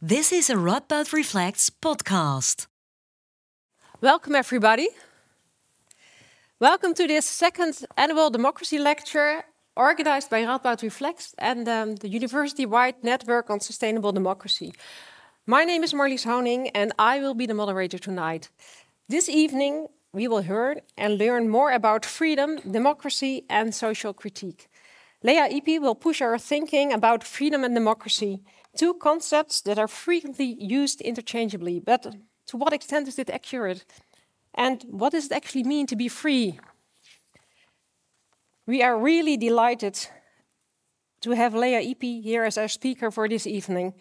This is a Radboud Reflects podcast. Welcome, everybody. Welcome to this second annual democracy lecture organized by Radboud Reflects and um, the university wide network on sustainable democracy. My name is Marlies Honing, and I will be the moderator tonight. This evening, we will hear and learn more about freedom, democracy, and social critique. Lea Ypi will push our thinking about freedom and democracy, two concepts that are frequently used interchangeably. But to what extent is it accurate? And what does it actually mean to be free? We are really delighted to have Lea Ypi here as our speaker for this evening.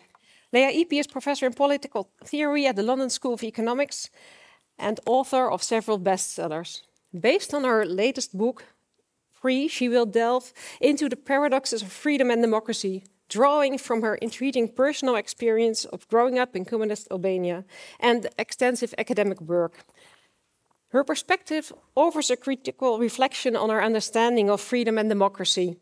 Lea Ypi is professor in political theory at the London School of Economics and author of several bestsellers. Based on her latest book, Free, she will delve into the paradoxes of freedom and democracy, drawing from her intriguing personal experience of growing up in communist Albania and extensive academic work. Her perspective offers a critical reflection on her understanding of freedom and democracy.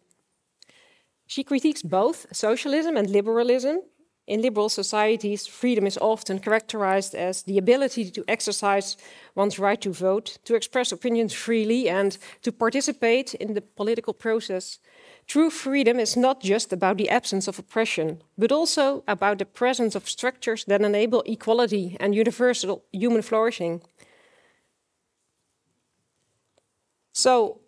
She critiques both socialism and liberalism, in liberal societies, freedom is often characterized as the ability to exercise one's right to vote, to express opinions freely, and to participate in the political process. True freedom is not just about the absence of oppression, but also about the presence of structures that enable equality and universal human flourishing. So,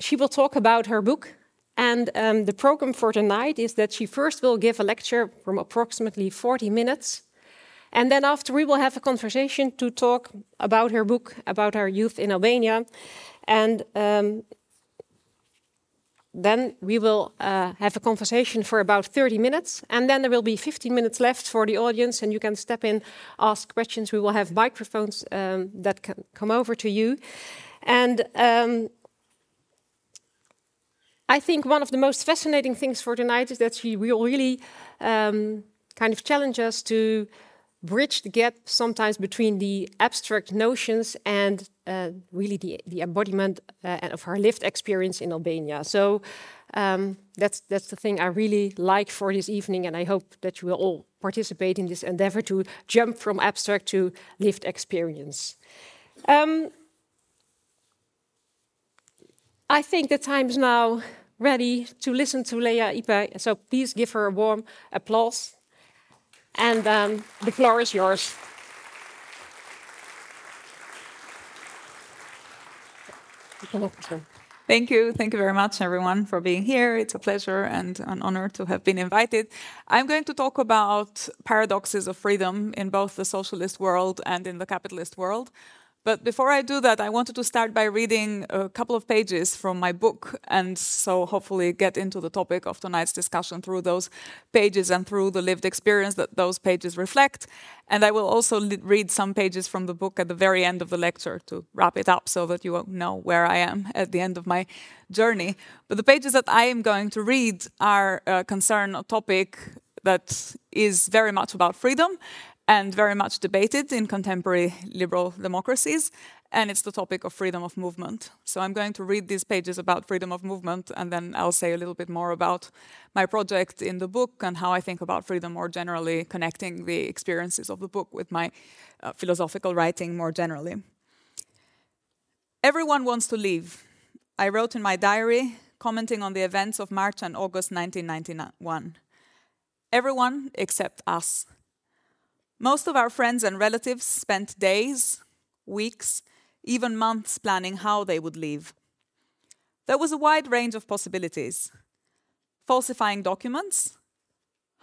she will talk about her book, and um, the program for tonight is that she first will give a lecture from approximately 40 minutes. And then after, we will have a conversation to talk about her book, about our youth in Albania. And um, then we will uh, have a conversation for about 30 minutes. And then there will be 15 minutes left for the audience, and you can step in, ask questions. We will have microphones um, that can come over to you. And um, I think one of the most fascinating things for tonight is that she will really um, kind of challenge us to bridge the gap sometimes between the abstract notions and uh, really the, the embodiment uh, of her lived experience in Albania. So um, that's that's the thing I really like for this evening, and I hope that you will all participate in this endeavor to jump from abstract to lived experience. Um, I think the time is now ready to listen to Lea Ypi. So please give her a warm applause. And um, the floor is yours. Thank you. Thank you very much, everyone, for being here. It's a pleasure and an honor to have been invited. I'm going to talk about paradoxes of freedom in both the socialist world and in the capitalist world. But before I do that, I wanted to start by reading a couple of pages from my book, and so hopefully get into the topic of tonight's discussion through those pages and through the lived experience that those pages reflect. And I will also read some pages from the book at the very end of the lecture to wrap it up so that you know where I am at the end of my journey. But the pages that I am going to read are uh, concern a topic that is very much about freedom and very much debated in contemporary liberal democracies. And it's the topic of freedom of movement. So I'm going to read these pages about freedom of movement, and then I'll say a little bit more about my project in the book and how I think about freedom more generally, connecting the experiences of the book with my uh, philosophical writing more generally. Everyone wants to leave. I wrote in my diary, commenting on the events of March and August 1991. Everyone except us. Most of our friends and relatives spent days, weeks, even months planning how they would leave. There was a wide range of possibilities falsifying documents,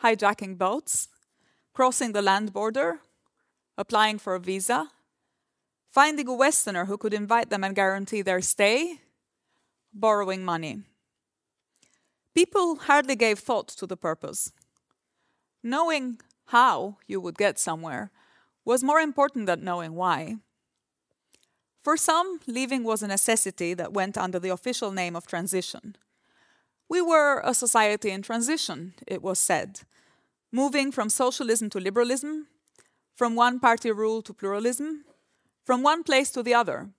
hijacking boats, crossing the land border, applying for a visa, finding a Westerner who could invite them and guarantee their stay, borrowing money. People hardly gave thought to the purpose. Knowing how you would get somewhere was more important than knowing why. For some, leaving was a necessity that went under the official name of transition. We were a society in transition, it was said, moving from socialism to liberalism, from one party rule to pluralism, from one place to the other.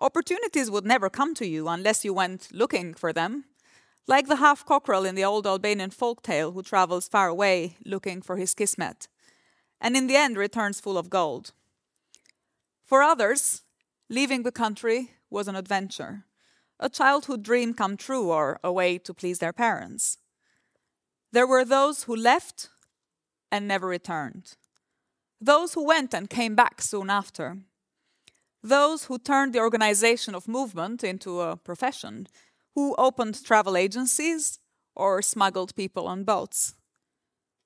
Opportunities would never come to you unless you went looking for them, like the half cockerel in the old Albanian folk tale who travels far away looking for his kismet, and in the end returns full of gold. For others, leaving the country was an adventure, a childhood dream come true or a way to please their parents. There were those who left and never returned, those who went and came back soon after, those who turned the organization of movement into a profession who opened travel agencies or smuggled people on boats.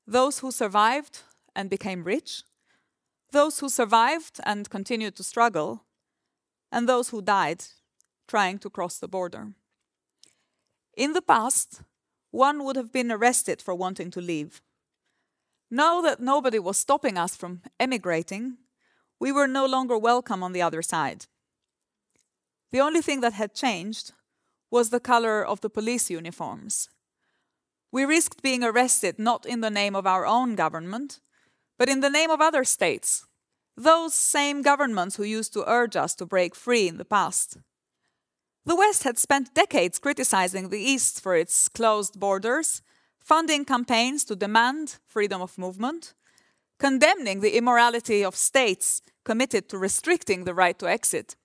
Those who survived and became rich, those who survived and continued to struggle, and those who died trying to cross the border. In the past, one would have been arrested for wanting to leave. Now that nobody was stopping us from emigrating, we were no longer welcome on the other side. The only thing that had changed was the color of the police uniforms. We risked being arrested not in the name of our own government, but in the name of other states, those same governments who used to urge us to break free in the past. The West had spent decades criticizing the East for its closed borders, funding campaigns to demand freedom of movement, condemning the immorality of states committed to restricting the right to exit,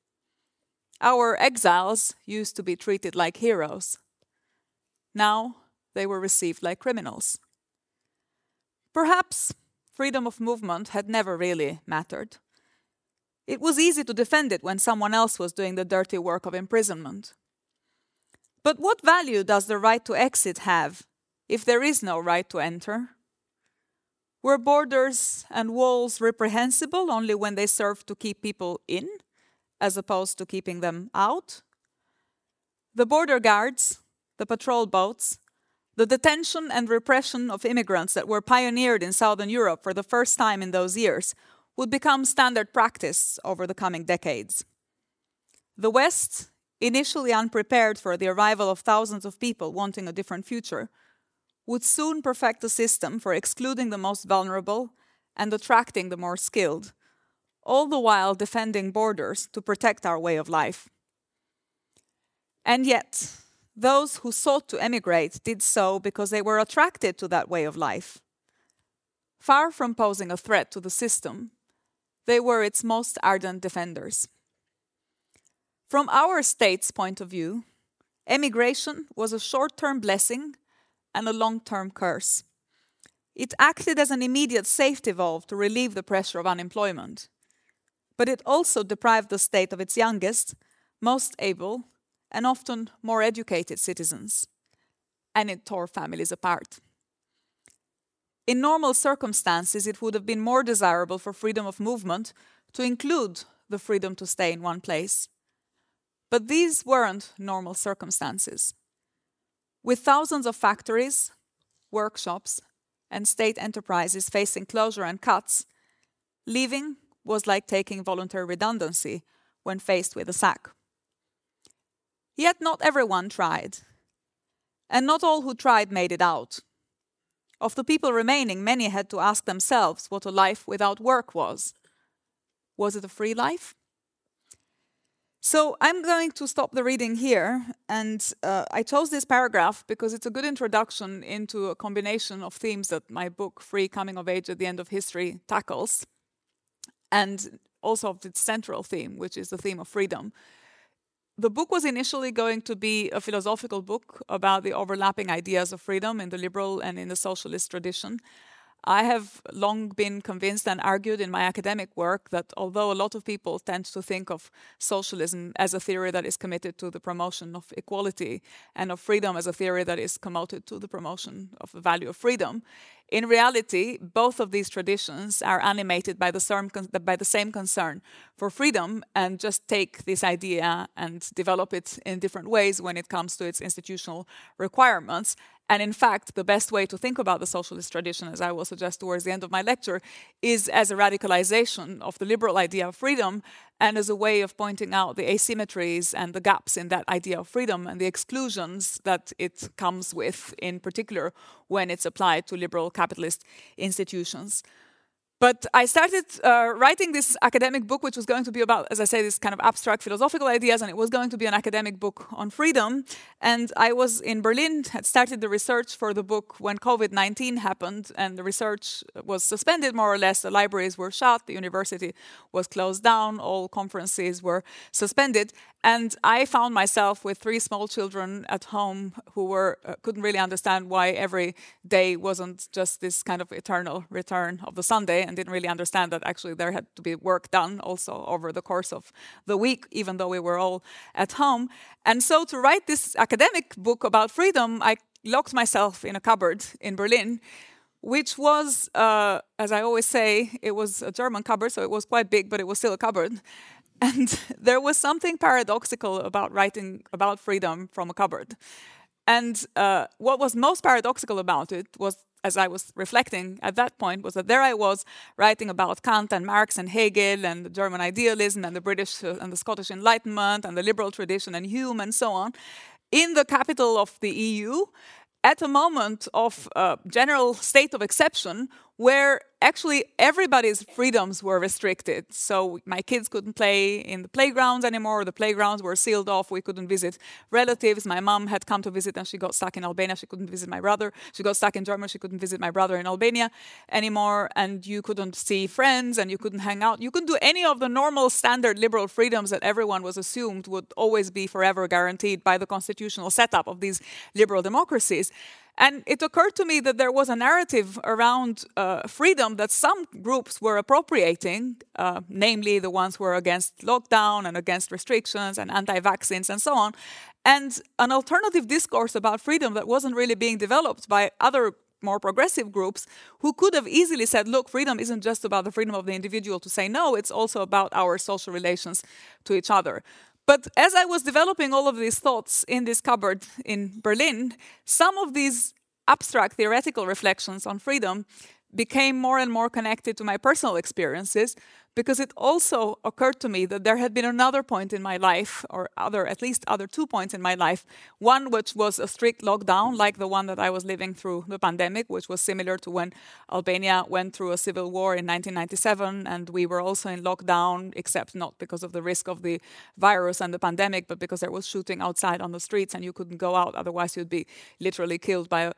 our exiles used to be treated like heroes. Now they were received like criminals. Perhaps freedom of movement had never really mattered. It was easy to defend it when someone else was doing the dirty work of imprisonment. But what value does the right to exit have if there is no right to enter? Were borders and walls reprehensible only when they served to keep people in? As opposed to keeping them out. The border guards, the patrol boats, the detention and repression of immigrants that were pioneered in Southern Europe for the first time in those years would become standard practice over the coming decades. The West, initially unprepared for the arrival of thousands of people wanting a different future, would soon perfect a system for excluding the most vulnerable and attracting the more skilled, all the while defending borders to protect our way of life. And yet, those who sought to emigrate did so because they were attracted to that way of life. Far from posing a threat to the system, they were its most ardent defenders. From our state's point of view, emigration was a short term blessing and a long term curse. It acted as an immediate safety valve to relieve the pressure of unemployment but it also deprived the state of its youngest, most able, and often more educated citizens, and it tore families apart. In normal circumstances, it would have been more desirable for freedom of movement to include the freedom to stay in one place. But these weren't normal circumstances. With thousands of factories, workshops, and state enterprises facing closure and cuts, leaving was like taking voluntary redundancy when faced with a sack. Yet not everyone tried, and not all who tried made it out. Of the people remaining, many had to ask themselves what a life without work was. Was it a free life? So I'm going to stop the reading here, and uh, I chose this paragraph because it's a good introduction into a combination of themes that my book, Free Coming of Age at the End of History, tackles and also of its central theme, which is the theme of freedom. The book was initially going to be a philosophical book about the overlapping ideas of freedom in the liberal and in the socialist tradition. I have long been convinced and argued in my academic work that although a lot of people tend to think of socialism as a theory that is committed to the promotion of equality and of freedom as a theory that is committed to the promotion of the value of freedom, in reality, both of these traditions are animated by the, by the same concern for freedom and just take this idea and develop it in different ways when it comes to its institutional requirements and in fact, the best way to think about the socialist tradition, as I will suggest towards the end of my lecture, is as a radicalization of the liberal idea of freedom and as a way of pointing out the asymmetries and the gaps in that idea of freedom and the exclusions that it comes with, in particular when it's applied to liberal capitalist institutions. But I started uh, writing this academic book, which was going to be about, as I say, this kind of abstract philosophical ideas, and it was going to be an academic book on freedom. And I was in Berlin, had started the research for the book when COVID 19 happened, and the research was suspended more or less. The libraries were shut, the university was closed down, all conferences were suspended. And I found myself with three small children at home who were uh, couldn't really understand why every day wasn't just this kind of eternal return of the Sunday, and didn't really understand that actually there had to be work done also over the course of the week, even though we were all at home. And so to write this academic book about freedom, I locked myself in a cupboard in Berlin which was, uh, as I always say, it was a German cupboard, so it was quite big, but it was still a cupboard. And there was something paradoxical about writing about freedom from a cupboard. And uh, what was most paradoxical about it was, as I was reflecting at that point, was that there I was writing about Kant and Marx and Hegel and the German idealism and the British uh, and the Scottish Enlightenment and the liberal tradition and Hume and so on in the capital of the EU at a moment of uh, general state of exception where actually everybody's freedoms were restricted. So my kids couldn't play in the playgrounds anymore. The playgrounds were sealed off. We couldn't visit relatives. My mom had come to visit and she got stuck in Albania. She couldn't visit my brother. She got stuck in Germany. She couldn't visit my brother in Albania anymore. And you couldn't see friends and you couldn't hang out. You couldn't do any of the normal standard liberal freedoms that everyone was assumed would always be forever guaranteed by the constitutional setup of these liberal democracies. And it occurred to me that there was a narrative around uh, freedom that some groups were appropriating, uh, namely the ones who were against lockdown and against restrictions and anti vaccines and so on, and an alternative discourse about freedom that wasn't really being developed by other more progressive groups who could have easily said, look, freedom isn't just about the freedom of the individual to say no, it's also about our social relations to each other. But as I was developing all of these thoughts in this cupboard in Berlin, some of these abstract theoretical reflections on freedom became more and more connected to my personal experiences because it also occurred to me that there had been another point in my life, or other, at least other two points in my life. One which was a strict lockdown, like the one that I was living through the pandemic, which was similar to when Albania went through a civil war in 1997, and we were also in lockdown, except not because of the risk of the virus and the pandemic, but because there was shooting outside on the streets and you couldn't go out, otherwise you'd be literally killed by a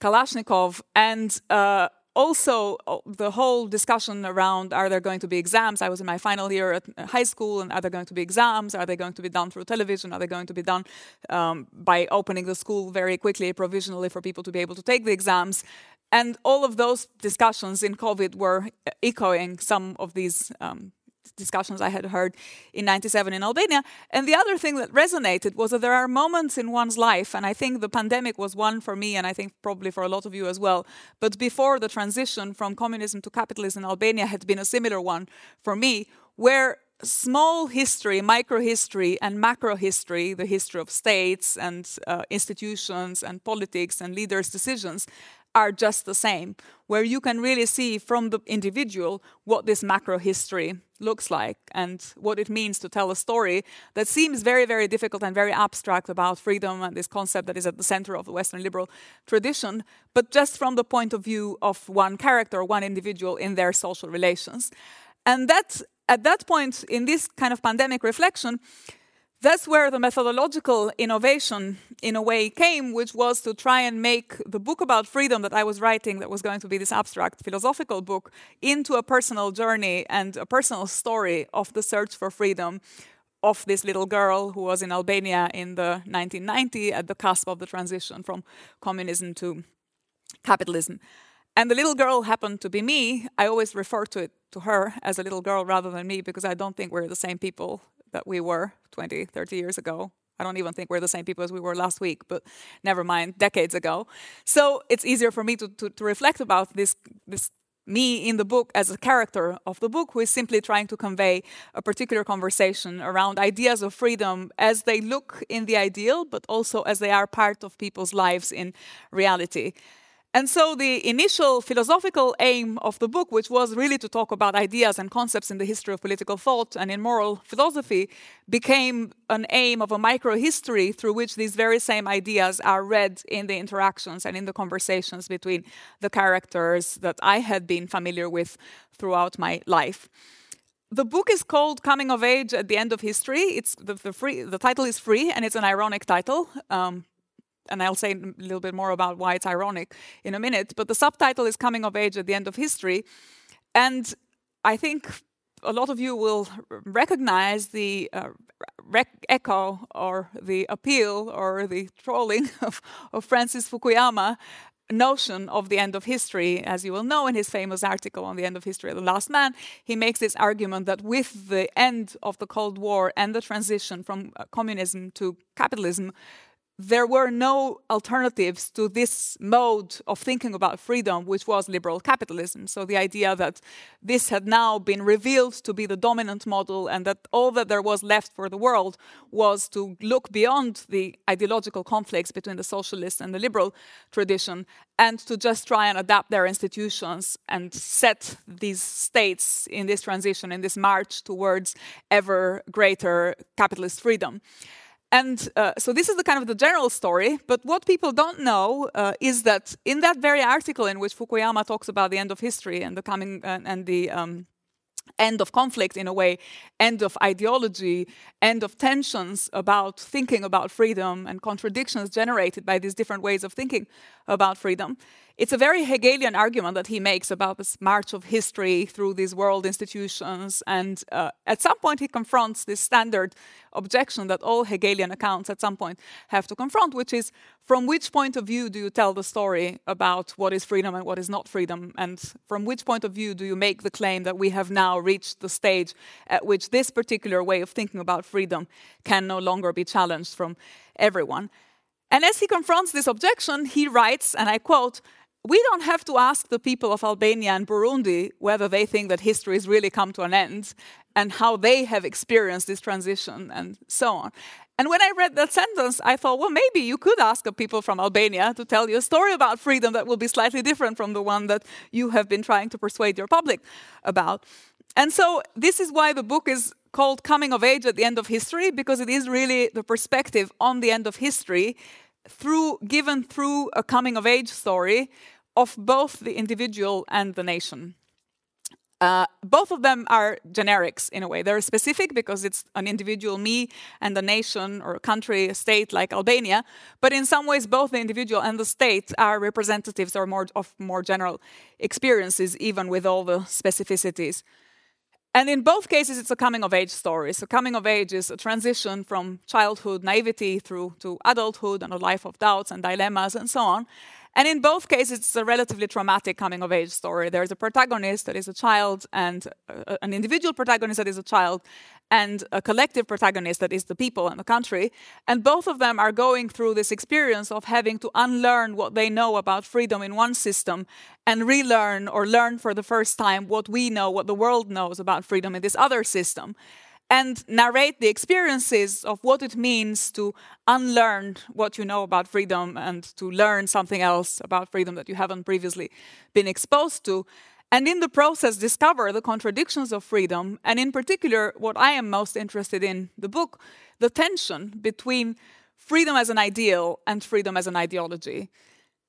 Kalashnikov. And uh, also the whole discussion around are there going to be exams? I was in my final year at high school and are there going to be exams? Are they going to be done through television? Are they going to be done um, by opening the school very quickly provisionally for people to be able to take the exams? And all of those discussions in covid were echoing some of these um, discussions I had heard in 97 in Albania. And the other thing that resonated was that there are moments in one's life, and I think the pandemic was one for me, and I think probably for a lot of you as well. But before the transition from communism to capitalism in Albania had been a similar one for me, where small history, micro history, and macro history, the history of states and uh, institutions and politics and leaders' decisions, are just the same, where you can really see from the individual what this macro history looks like and what it means to tell a story that seems very, very difficult and very abstract about freedom and this concept that is at the center of the Western liberal tradition, but just from the point of view of one character, one individual in their social relations. And that, at that point, in this kind of pandemic reflection, that's where the methodological innovation, in a way, came, which was to try and make the book about freedom that I was writing, that was going to be this abstract philosophical book, into a personal journey and a personal story of the search for freedom of this little girl who was in Albania in the 1990 at the cusp of the transition from communism to capitalism. And the little girl happened to be me. I always refer to it to her as a little girl rather than me because I don't think we're the same people that we were 20, 30 years ago. I don't even think we're the same people as we were last week, but never mind, decades ago. So it's easier for me to, to, to reflect about this, this me in the book as a character of the book who is simply trying to convey a particular conversation around ideas of freedom as they look in the ideal, but also as they are part of people's lives in reality. And so the initial philosophical aim of the book, which was really to talk about ideas and concepts in the history of political thought and in moral philosophy, became an aim of a microhistory through which these very same ideas are read in the interactions and in the conversations between the characters that I had been familiar with throughout my life. The book is called Coming of Age at the End of History. It's the, the, free, the title is free and it's an ironic title. Um, and I'll say a little bit more about why it's ironic in a minute. But the subtitle is Coming of Age at the End of History. And I think a lot of you will recognize the uh, rec- echo or the appeal or the trolling of, of Francis Fukuyama notion of the end of history, as you will know in his famous article on the end of history of the last man, he makes this argument that with the end of the Cold War and the transition from uh, communism to capitalism, there were no alternatives to this mode of thinking about freedom, which was liberal capitalism. So the idea that this had now been revealed to be the dominant model and that all that there was left for the world was to look beyond the ideological conflicts between the socialist and the liberal tradition and to just try and adapt their institutions and set these states in this transition, in this march towards ever greater capitalist freedom. And uh, so this is the kind of the general story. But what people don't know uh, is that in that very article in which Fukuyama talks about the end of history and the coming uh, and the um, end of conflict in a way, end of ideology, end of tensions about thinking about freedom and contradictions generated by these different ways of thinking about freedom. It's a very Hegelian argument that he makes about this march of history through these world institutions. And uh, at some point, he confronts this standard objection that all Hegelian accounts at some point have to confront, which is from which point of view do you tell the story about what is freedom and what is not freedom? And from which point of view do you make the claim that we have now reached the stage at which this particular way of thinking about freedom can no longer be challenged from everyone? And as he confronts this objection, he writes, and I quote, we don't have to ask the people of Albania and Burundi whether they think that history has really come to an end and how they have experienced this transition and so on. And when I read that sentence, I thought, well, maybe you could ask the people from Albania to tell you a story about freedom that will be slightly different from the one that you have been trying to persuade your public about. And so, this is why the book is called Coming of Age at the End of History, because it is really the perspective on the end of history through given through a coming of age story of both the individual and the nation. Uh, both of them are generics in a way. They're specific because it's an individual me and a nation or a country, a state like Albania. But in some ways, both the individual and the state are representatives or more of more general experiences, even with all the specificities. And in both cases, it's a coming of age story. So, coming of age is a transition from childhood naivety through to adulthood and a life of doubts and dilemmas and so on. And in both cases, it's a relatively traumatic coming of age story. There's a protagonist that is a child, and uh, an individual protagonist that is a child, and a collective protagonist that is the people and the country. And both of them are going through this experience of having to unlearn what they know about freedom in one system and relearn or learn for the first time what we know, what the world knows about freedom in this other system and narrate the experiences of what it means to unlearn what you know about freedom and to learn something else about freedom that you haven't previously been exposed to. And in the process, discover the contradictions of freedom, and in particular, what I am most interested in the book the tension between freedom as an ideal and freedom as an ideology.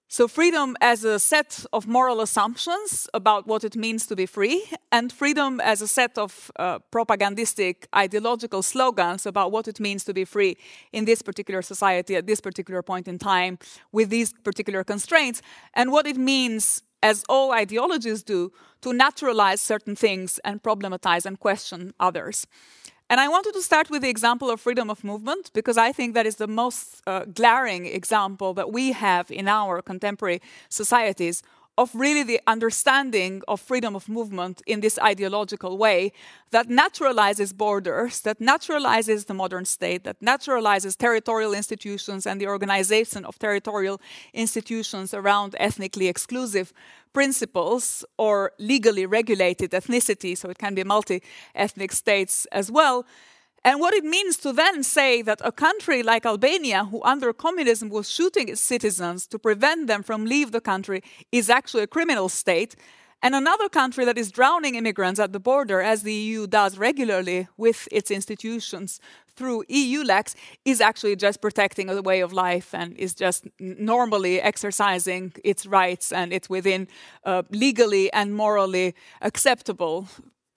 So, freedom as a set of moral assumptions about what it means to be free, and freedom as a set of uh, propagandistic ideological slogans about what it means to be free in this particular society at this particular point in time with these particular constraints, and what it means, as all ideologies do, to naturalize certain things and problematize and question others. And I wanted to start with the example of freedom of movement because I think that is the most uh, glaring example that we have in our contemporary societies of really the understanding of freedom of movement in this ideological way that naturalizes borders, that naturalizes the modern state, that naturalizes territorial institutions and the organization of territorial institutions around ethnically exclusive principles or legally regulated ethnicity, so it can be multi ethnic states as well. And what it means to then say that a country like Albania, who under communism was shooting its citizens to prevent them from leave the country, is actually a criminal state, and another country that is drowning immigrants at the border, as the EU does regularly with its institutions through EU lex, is actually just protecting a way of life and is just normally exercising its rights and it's within uh, legally and morally acceptable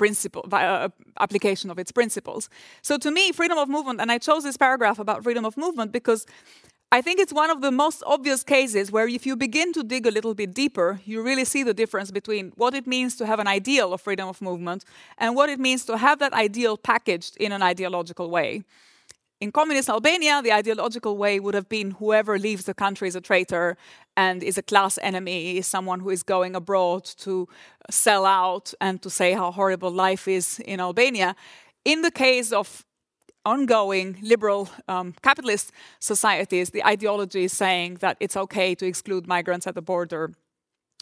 principle uh, application of its principles. So to me, freedom of movement, and I chose this paragraph about freedom of movement because I think it's one of the most obvious cases where if you begin to dig a little bit deeper, you really see the difference between what it means to have an ideal of freedom of movement and what it means to have that ideal packaged in an ideological way. In communist Albania, the ideological way would have been whoever leaves the country is a traitor and is a class enemy, is someone who is going abroad to sell out and to say how horrible life is in Albania. In the case of ongoing liberal um, capitalist societies, the ideology is saying that it's okay to exclude migrants at the border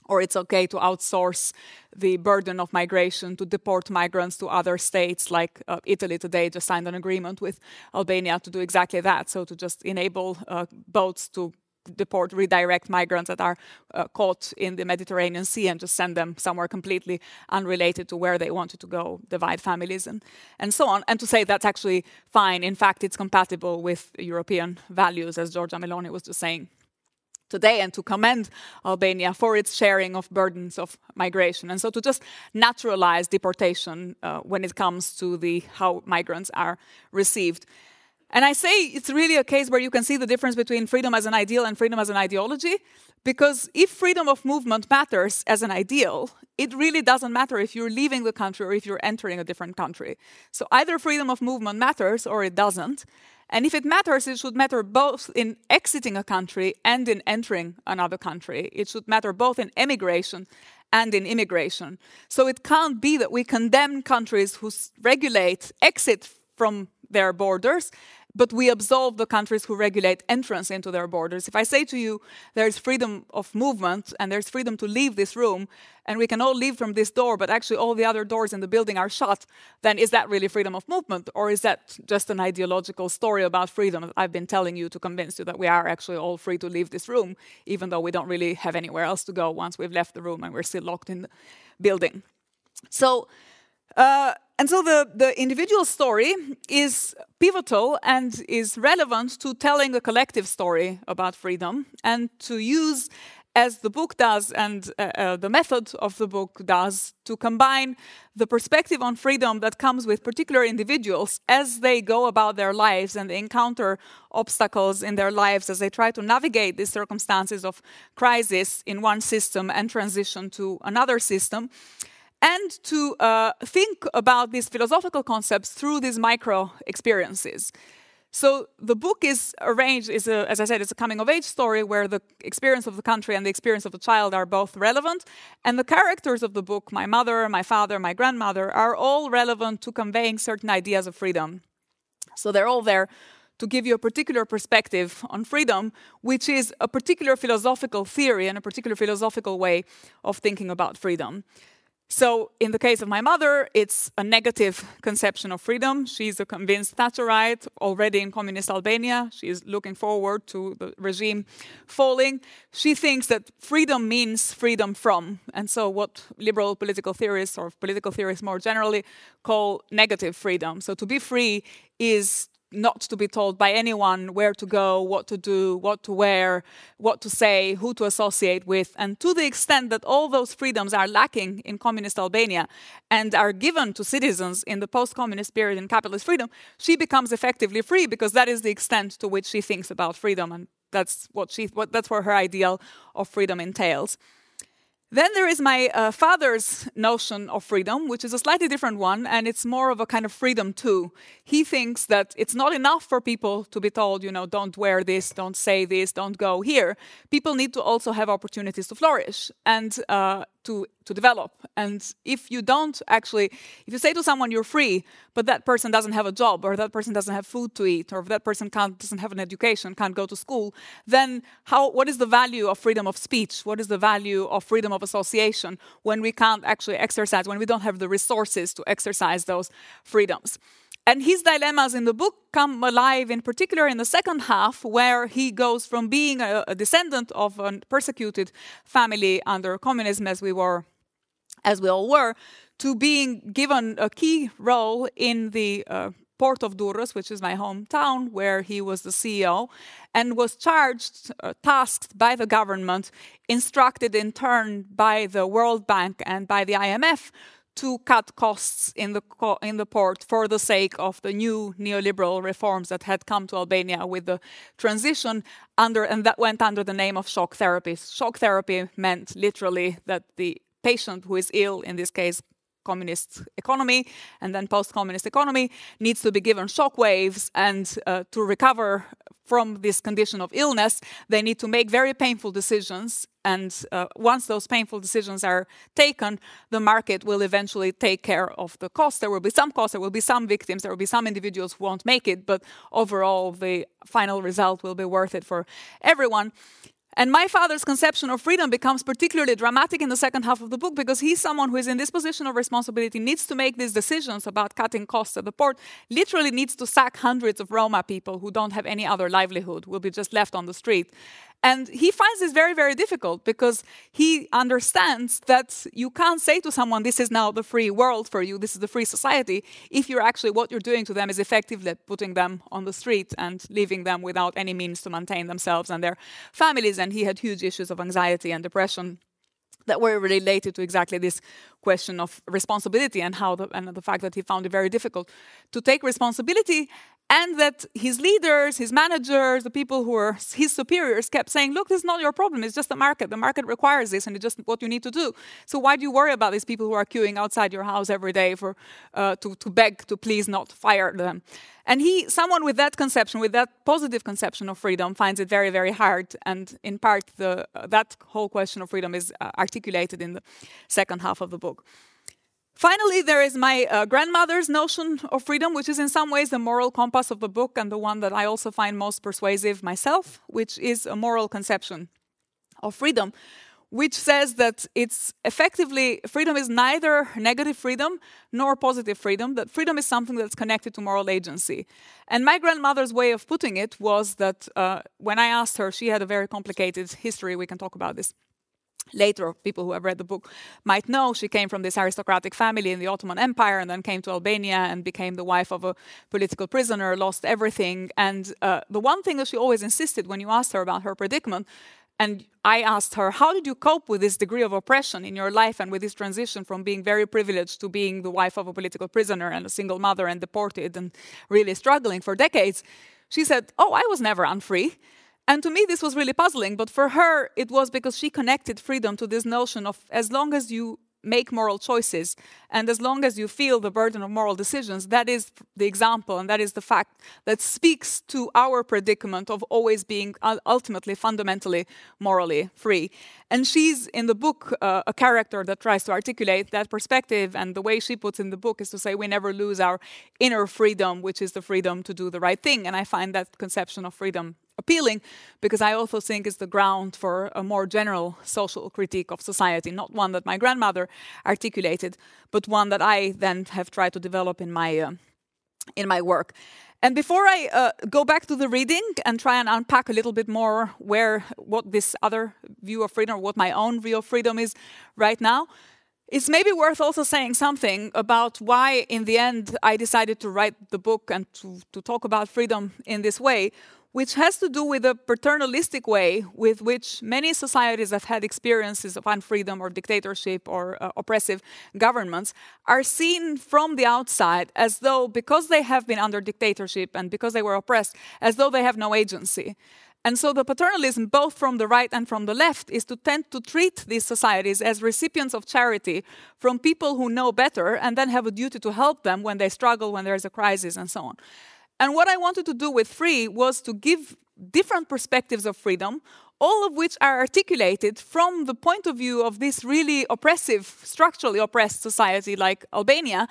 or it's okay to outsource the burden of migration to deport migrants to other states like uh, italy today just signed an agreement with albania to do exactly that so to just enable uh, boats to deport, redirect migrants that are uh, caught in the Mediterranean Sea and just send them somewhere completely unrelated to where they wanted to go, divide families and, and so on. And to say that's actually fine. In fact, it's compatible with European values, as Giorgia Meloni was just saying today and to commend Albania for its sharing of burdens of migration and so to just naturalize deportation uh, when it comes to the how migrants are received and I say it's really a case where you can see the difference between freedom as an ideal and freedom as an ideology. Because if freedom of movement matters as an ideal, it really doesn't matter if you're leaving the country or if you're entering a different country. So either freedom of movement matters or it doesn't. And if it matters, it should matter both in exiting a country and in entering another country. It should matter both in emigration and in immigration. So it can't be that we condemn countries who regulate exit from their borders but we absolve the countries who regulate entrance into their borders. If I say to you, there's freedom of movement and there's freedom to leave this room, and we can all leave from this door, but actually all the other doors in the building are shut, then is that really freedom of movement? Or is that just an ideological story about freedom that I've been telling you to convince you that we are actually all free to leave this room, even though we don't really have anywhere else to go once we've left the room and we're still locked in the building? So, uh, and so the, the individual story is pivotal and is relevant to telling a collective story about freedom and to use, as the book does and uh, uh, the method of the book does, to combine the perspective on freedom that comes with particular individuals as they go about their lives and encounter obstacles in their lives as they try to navigate these circumstances of crisis in one system and transition to another system and to uh, think about these philosophical concepts through these micro experiences. So the book is arranged, is a, as I said, it's a coming of age story where the experience of the country and the experience of the child are both relevant. And the characters of the book, my mother, my father, my grandmother, are all relevant to conveying certain ideas of freedom. So they're all there to give you a particular perspective on freedom, which is a particular philosophical theory and a particular philosophical way of thinking about freedom. So, in the case of my mother, it's a negative conception of freedom. She's a convinced Thatcherite, already in communist Albania. She's looking forward to the regime falling. She thinks that freedom means freedom from. And so, what liberal political theorists, or political theorists more generally, call negative freedom. So, to be free is not to be told by anyone where to go, what to do, what to wear, what to say, who to associate with. And to the extent that all those freedoms are lacking in communist Albania and are given to citizens in the post communist period in capitalist freedom, she becomes effectively free because that is the extent to which she thinks about freedom. And that's what she, what, that's what her ideal of freedom entails. Then there is my uh, father's notion of freedom, which is a slightly different one, and it's more of a kind of freedom too. He thinks that it's not enough for people to be told, you know, don't wear this, don't say this, don't go here. People need to also have opportunities to flourish. And uh, to, to develop. And if you don't actually, if you say to someone you're free, but that person doesn't have a job, or that person doesn't have food to eat, or that person can't, doesn't have an education, can't go to school, then how, what is the value of freedom of speech? What is the value of freedom of association when we can't actually exercise, when we don't have the resources to exercise those freedoms? And his dilemmas in the book come alive, in particular in the second half, where he goes from being a, a descendant of a persecuted family under communism, as we were, as we all were, to being given a key role in the uh, port of Durrës, which is my hometown, where he was the CEO, and was charged, uh, tasked by the government, instructed in turn by the World Bank and by the IMF to cut costs in the in the port for the sake of the new neoliberal reforms that had come to Albania with the transition under and that went under the name of shock therapy. Shock therapy meant literally that the patient who is ill, in this case communist economy and then post-communist economy needs to be given shock waves and uh, to recover from this condition of illness they need to make very painful decisions and uh, once those painful decisions are taken the market will eventually take care of the cost there will be some costs there will be some victims there will be some individuals who won't make it but overall the final result will be worth it for everyone and my father's conception of freedom becomes particularly dramatic in the second half of the book because he's someone who is in this position of responsibility, needs to make these decisions about cutting costs at the port, literally needs to sack hundreds of Roma people who don't have any other livelihood, will be just left on the street. And he finds this very, very difficult because he understands that you can't say to someone, This is now the free world for you, this is the free society, if you're actually what you're doing to them is effectively putting them on the street and leaving them without any means to maintain themselves and their families. And he had huge issues of anxiety and depression that were related to exactly this question of responsibility and how the, and the fact that he found it very difficult to take responsibility and that his leaders, his managers, the people who were his superiors kept saying, look, this is not your problem, it's just the market. The market requires this and it's just what you need to do. So why do you worry about these people who are queuing outside your house every day for, uh, to, to beg to please not fire them? And he, someone with that conception, with that positive conception of freedom, finds it very, very hard. And in part, the, uh, that whole question of freedom is uh, articulated in the second half of the book. Finally, there is my uh, grandmother's notion of freedom, which is in some ways the moral compass of the book and the one that I also find most persuasive myself, which is a moral conception of freedom, which says that it's effectively freedom is neither negative freedom nor positive freedom, that freedom is something that's connected to moral agency. And my grandmother's way of putting it was that uh, when I asked her, she had a very complicated history, we can talk about this later people who have read the book might know she came from this aristocratic family in the Ottoman Empire and then came to Albania and became the wife of a political prisoner, lost everything. And uh, the one thing that she always insisted when you asked her about her predicament, and I asked her, How did you cope with this degree of oppression in your life and with this transition from being very privileged to being the wife of a political prisoner and a single mother and deported and really struggling for decades? She said, Oh, I was never unfree. And to me, this was really puzzling. But for her, it was because she connected freedom to this notion of as long as you make moral choices and as long as you feel the burden of moral decisions, that is the example and that is the fact that speaks to our predicament of always being ultimately, fundamentally, morally free. And she's in the book uh, a character that tries to articulate that perspective. And the way she puts in the book is to say we never lose our inner freedom, which is the freedom to do the right thing. And I find that conception of freedom appealing because I also think it's the ground for a more general social critique of society, not one that my grandmother articulated, but one that I then have tried to develop in my uh, in my work. And before I uh, go back to the reading and try and unpack a little bit more where what this other view of freedom, or what my own view of freedom is right now, it's maybe worth also saying something about why, in the end, I decided to write the book and to, to talk about freedom in this way, which has to do with the paternalistic way with which many societies have had experiences of unfreedom or dictatorship or uh, oppressive governments are seen from the outside as though, because they have been under dictatorship and because they were oppressed, as though they have no agency. And so the paternalism, both from the right and from the left, is to tend to treat these societies as recipients of charity from people who know better and then have a duty to help them when they struggle, when there's a crisis, and so on. And what I wanted to do with Free was to give different perspectives of freedom, all of which are articulated from the point of view of this really oppressive, structurally oppressed society like Albania,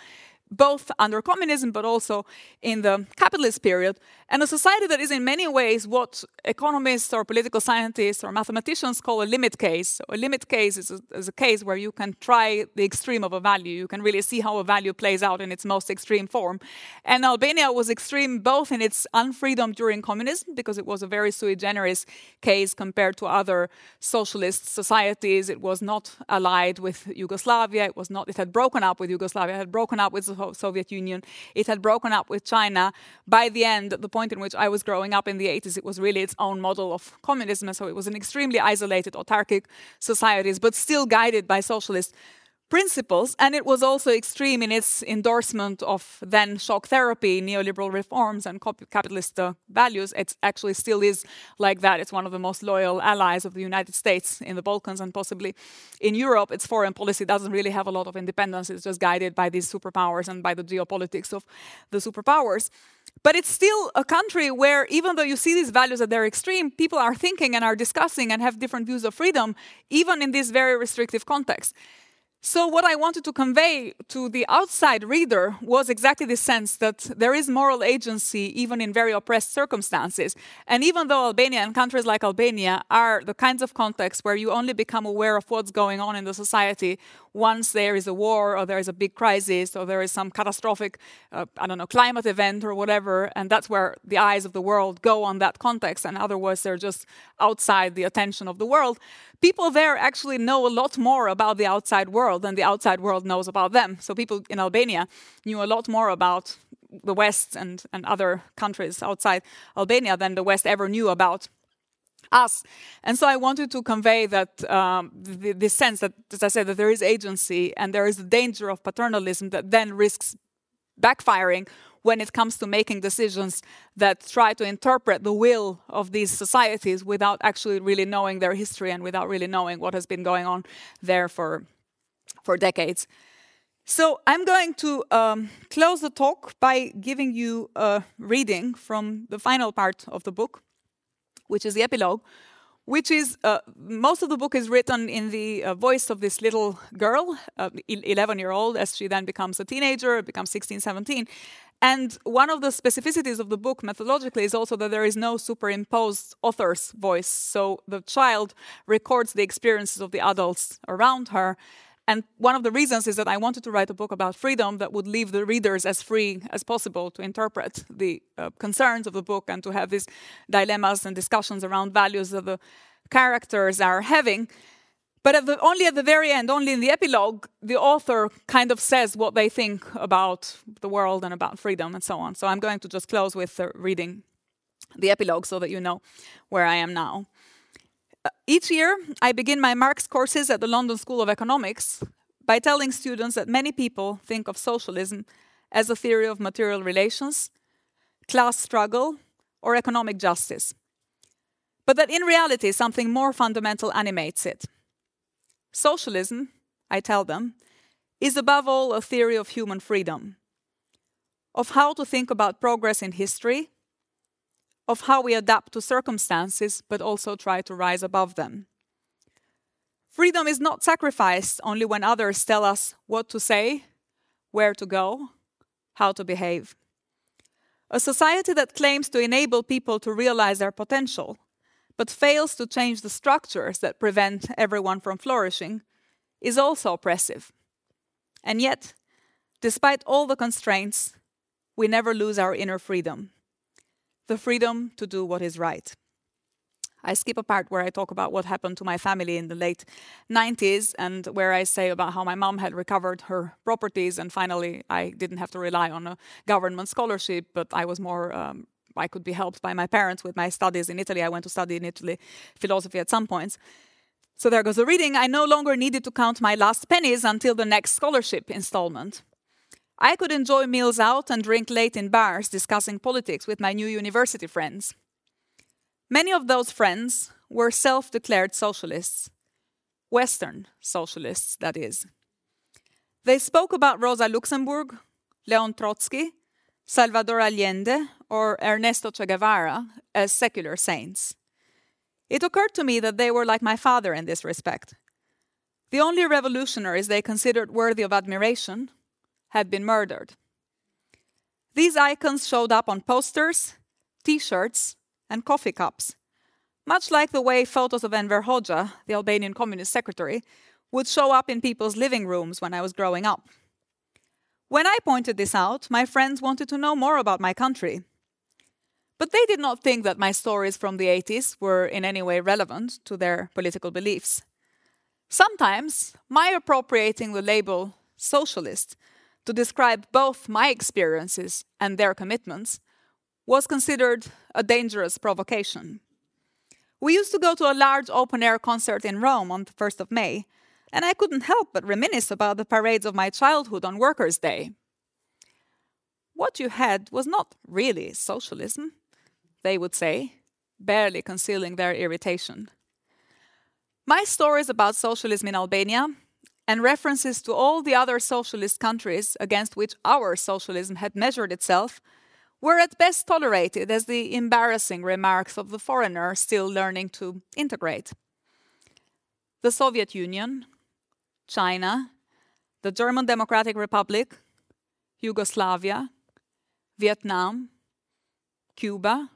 both under communism but also in the capitalist period, and a society that is in many ways what economists or political scientists or mathematicians call a limit case. A limit case is a, is a case where you can try the extreme of a value. You can really see how a value plays out in its most extreme form. And Albania was extreme both in its unfreedom during communism, because it was a very sui generis case compared to other socialist societies. It was not allied with Yugoslavia. It was not. It had broken up with Yugoslavia. It had broken up with Soviet Union. It had broken up with China. By the end, the point in which I was growing up in the 80s, it was really its own model of communism. So it was an extremely isolated, autarkic societies, but still guided by socialist principles, and it was also extreme in its endorsement of then shock therapy, neoliberal reforms, and capitalist uh, values. It actually still is like that. It's one of the most loyal allies of the United States in the Balkans and possibly in Europe. Its foreign policy doesn't really have a lot of independence. It's just guided by these superpowers and by the geopolitics of the superpowers. But it's still a country where, even though you see these values at their extreme, people are thinking and are discussing and have different views of freedom, even in this very restrictive context. So, what I wanted to convey to the outside reader was exactly the sense that there is moral agency even in very oppressed circumstances. And even though Albania and countries like Albania are the kinds of contexts where you only become aware of what's going on in the society once there is a war or there is a big crisis or there is some catastrophic, uh, I don't know, climate event or whatever, and that's where the eyes of the world go on that context, and otherwise they're just outside the attention of the world. People there actually know a lot more about the outside world than the outside world knows about them. So people in Albania knew a lot more about the West and, and other countries outside Albania than the West ever knew about us. And so I wanted to convey that um, the, the, sense that, as I said, that there is agency and there is a danger of paternalism that then risks backfiring when it comes to making decisions that try to interpret the will of these societies without actually really knowing their history and without really knowing what has been going on there for, for decades. So I'm going to um, close the talk by giving you a reading from the final part of the book which is the epilogue, which is uh, most of the book is written in the uh, voice of this little girl, uh, 11 year old, as she then becomes a teenager, becomes 16, 17. And one of the specificities of the book methodologically is also that there is no superimposed author's voice. So the child records the experiences of the adults around her and one of the reasons is that I wanted to write a book about freedom that would leave the readers as free as possible to interpret the uh, concerns of the book and to have these dilemmas and discussions around values that the characters are having. But at the, only at the very end, only in the epilogue, the author kind of says what they think about the world and about freedom and so on. So I'm going to just close with uh, reading the epilogue so that you know where I am now. Each year, I begin my Marx courses at the London School of Economics by telling students that many people think of socialism as a theory of material relations, class struggle, or economic justice, but that in reality something more fundamental animates it. Socialism, I tell them, is above all a theory of human freedom, of how to think about progress in history of how we adapt to circumstances, but also try to rise above them. Freedom is not sacrificed only when others tell us what to say, where to go, how to behave. A society that claims to enable people to realize their potential, but fails to change the structures that prevent everyone from flourishing, is also oppressive. And yet, despite all the constraints, we never lose our inner freedom the freedom to do what is right. I skip a part where I talk about what happened to my family in the late 90s and where I say about how my mom had recovered her properties and finally I didn't have to rely on a government scholarship, but I was more. Um, I could be helped by my parents with my studies in Italy. I went to study in Italy philosophy at some points. So there goes the reading. I no longer needed to count my last pennies until the next scholarship installment. I could enjoy meals out and drink late in bars discussing politics with my new university friends. Many of those friends were self declared socialists, Western socialists, that is. They spoke about Rosa Luxemburg, Leon Trotsky, Salvador Allende, or Ernesto Che Guevara as secular saints. It occurred to me that they were like my father in this respect. The only revolutionaries they considered worthy of admiration had been murdered. These icons showed up on posters, t shirts, and coffee cups, much like the way photos of Enver Hoxha, the Albanian Communist Secretary, would show up in people's living rooms when I was growing up. When I pointed this out, my friends wanted to know more about my country. But they did not think that my stories from the 80s were in any way relevant to their political beliefs. Sometimes, my appropriating the label socialist to describe both my experiences and their commitments was considered a dangerous provocation. We used to go to a large open air concert in Rome on the 1st of May, and I couldn't help but reminisce about the parades of my childhood on Workers' Day. What you had was not really socialism, they would say, barely concealing their irritation. My stories about socialism in Albania and references to all the other socialist countries against which our socialism had measured itself were at best tolerated as the embarrassing remarks of the foreigner still learning to integrate. The Soviet Union, China, the German Democratic Republic, Yugoslavia, Vietnam, Cuba.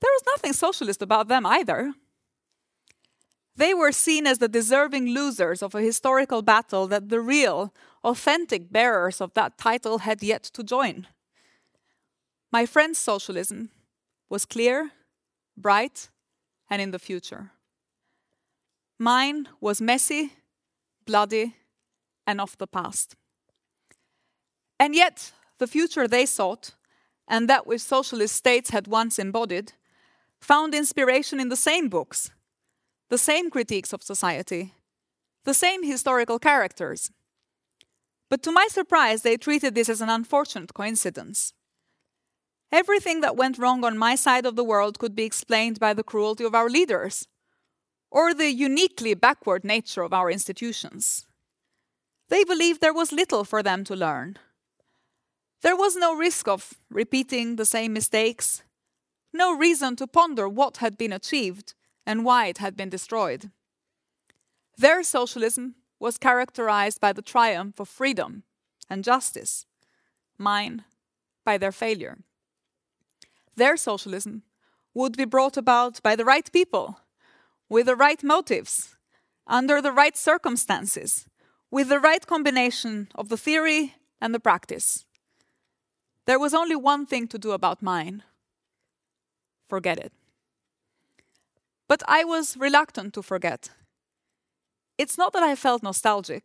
There was nothing socialist about them either. They were seen as the deserving losers of a historical battle that the real, authentic bearers of that title had yet to join. My friend's socialism was clear, bright, and in the future. Mine was messy, bloody, and of the past. And yet, the future they sought, and that which socialist states had once embodied, found inspiration in the same books, the same critiques of society, the same historical characters. But to my surprise, they treated this as an unfortunate coincidence. Everything that went wrong on my side of the world could be explained by the cruelty of our leaders, or the uniquely backward nature of our institutions. They believed there was little for them to learn. There was no risk of repeating the same mistakes, no reason to ponder what had been achieved and why it had been destroyed. Their socialism was characterized by the triumph of freedom and justice, mine by their failure. Their socialism would be brought about by the right people with the right motives, under the right circumstances, with the right combination of the theory and the practice. There was only one thing to do about mine forget it. But I was reluctant to forget. It's not that I felt nostalgic.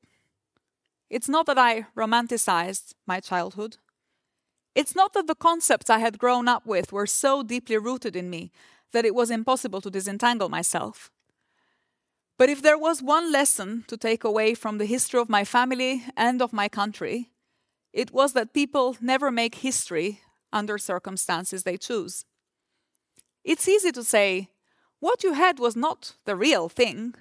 It's not that I romanticized my childhood. It's not that the concepts I had grown up with were so deeply rooted in me that it was impossible to disentangle myself. But if there was one lesson to take away from the history of my family and of my country, it was that people never make history under circumstances they choose. It's easy to say, what you had was not the real thing.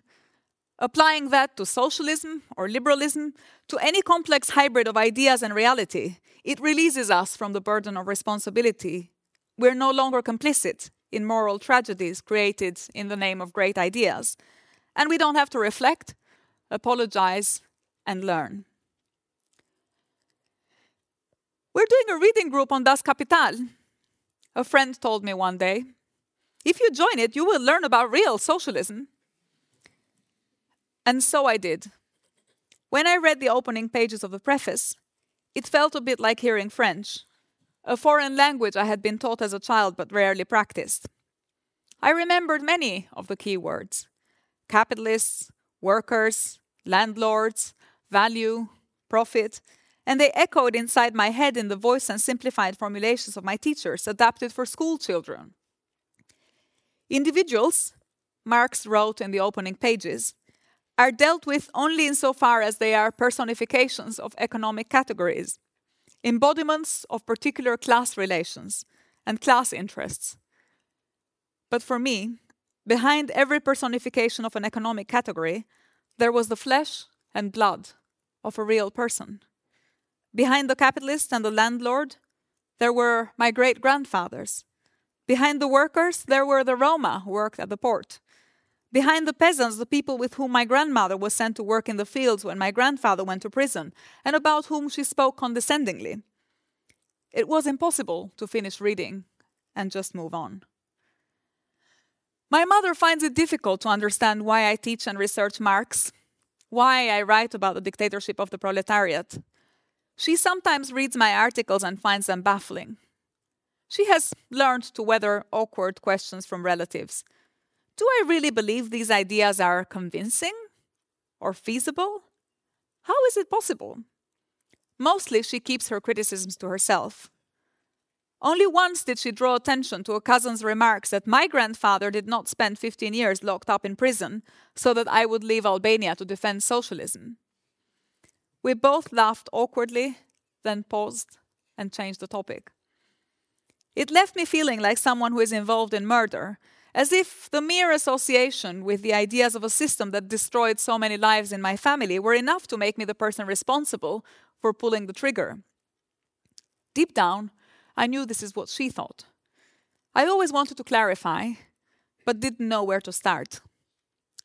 Applying that to socialism or liberalism, to any complex hybrid of ideas and reality, it releases us from the burden of responsibility. We're no longer complicit in moral tragedies created in the name of great ideas and we don't have to reflect, apologize, and learn. We're doing a reading group on Das Kapital. A friend told me one day if you join it, you will learn about real socialism. And so I did. When I read the opening pages of the preface, it felt a bit like hearing French, a foreign language I had been taught as a child but rarely practiced. I remembered many of the key words capitalists, workers, landlords, value, profit, and they echoed inside my head in the voice and simplified formulations of my teachers, adapted for school children. Individuals, Marx wrote in the opening pages, are dealt with only insofar as they are personifications of economic categories, embodiments of particular class relations and class interests. But for me, Behind every personification of an economic category, there was the flesh and blood of a real person. Behind the capitalist and the landlord, there were my great grandfathers. Behind the workers, there were the Roma who worked at the port. Behind the peasants, the people with whom my grandmother was sent to work in the fields when my grandfather went to prison, and about whom she spoke condescendingly. It was impossible to finish reading and just move on. My mother finds it difficult to understand why I teach and research Marx, why I write about the dictatorship of the proletariat. She sometimes reads my articles and finds them baffling. She has learned to weather awkward questions from relatives. Do I really believe these ideas are convincing or feasible? How is it possible? Mostly she keeps her criticisms to herself. Only once did she draw attention to a cousin's remarks that my grandfather did not spend 15 years locked up in prison so that I would leave Albania to defend socialism. We both laughed awkwardly, then paused and changed the topic. It left me feeling like someone who is involved in murder, as if the mere association with the ideas of a system that destroyed so many lives in my family were enough to make me the person responsible for pulling the trigger. Deep down, I knew this is what she thought. I always wanted to clarify, but didn't know where to start.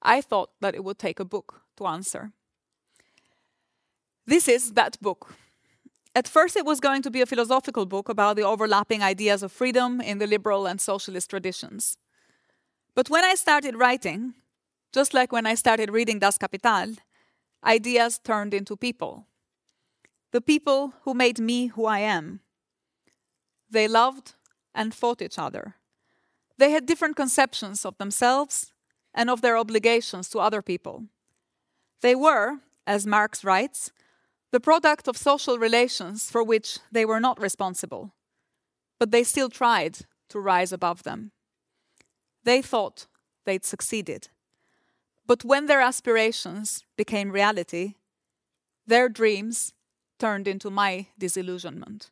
I thought that it would take a book to answer. This is that book. At first, it was going to be a philosophical book about the overlapping ideas of freedom in the liberal and socialist traditions. But when I started writing, just like when I started reading Das Kapital, ideas turned into people. The people who made me who I am, they loved and fought each other. They had different conceptions of themselves and of their obligations to other people. They were, as Marx writes, the product of social relations for which they were not responsible, but they still tried to rise above them. They thought they'd succeeded. But when their aspirations became reality, their dreams turned into my disillusionment.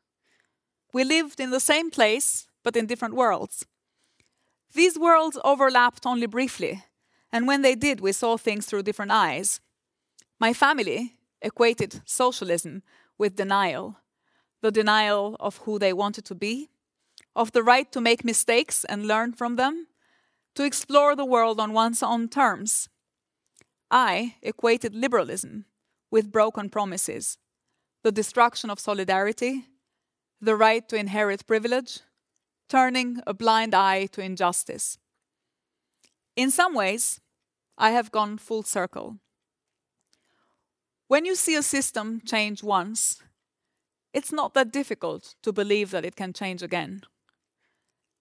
We lived in the same place, but in different worlds. These worlds overlapped only briefly, and when they did, we saw things through different eyes. My family equated socialism with denial the denial of who they wanted to be, of the right to make mistakes and learn from them, to explore the world on one's own terms. I equated liberalism with broken promises, the destruction of solidarity, the right to inherit privilege, turning a blind eye to injustice. In some ways, I have gone full circle. When you see a system change once, it's not that difficult to believe that it can change again.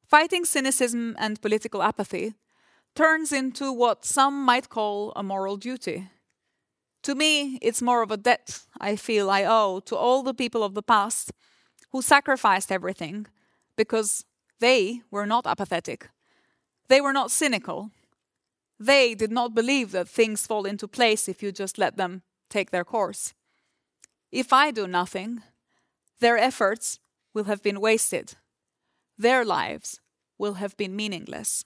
Fighting cynicism and political apathy turns into what some might call a moral duty. To me, it's more of a debt I feel I owe to all the people of the past who sacrificed everything because they were not apathetic. They were not cynical. They did not believe that things fall into place if you just let them take their course. If I do nothing, their efforts will have been wasted. Their lives will have been meaningless.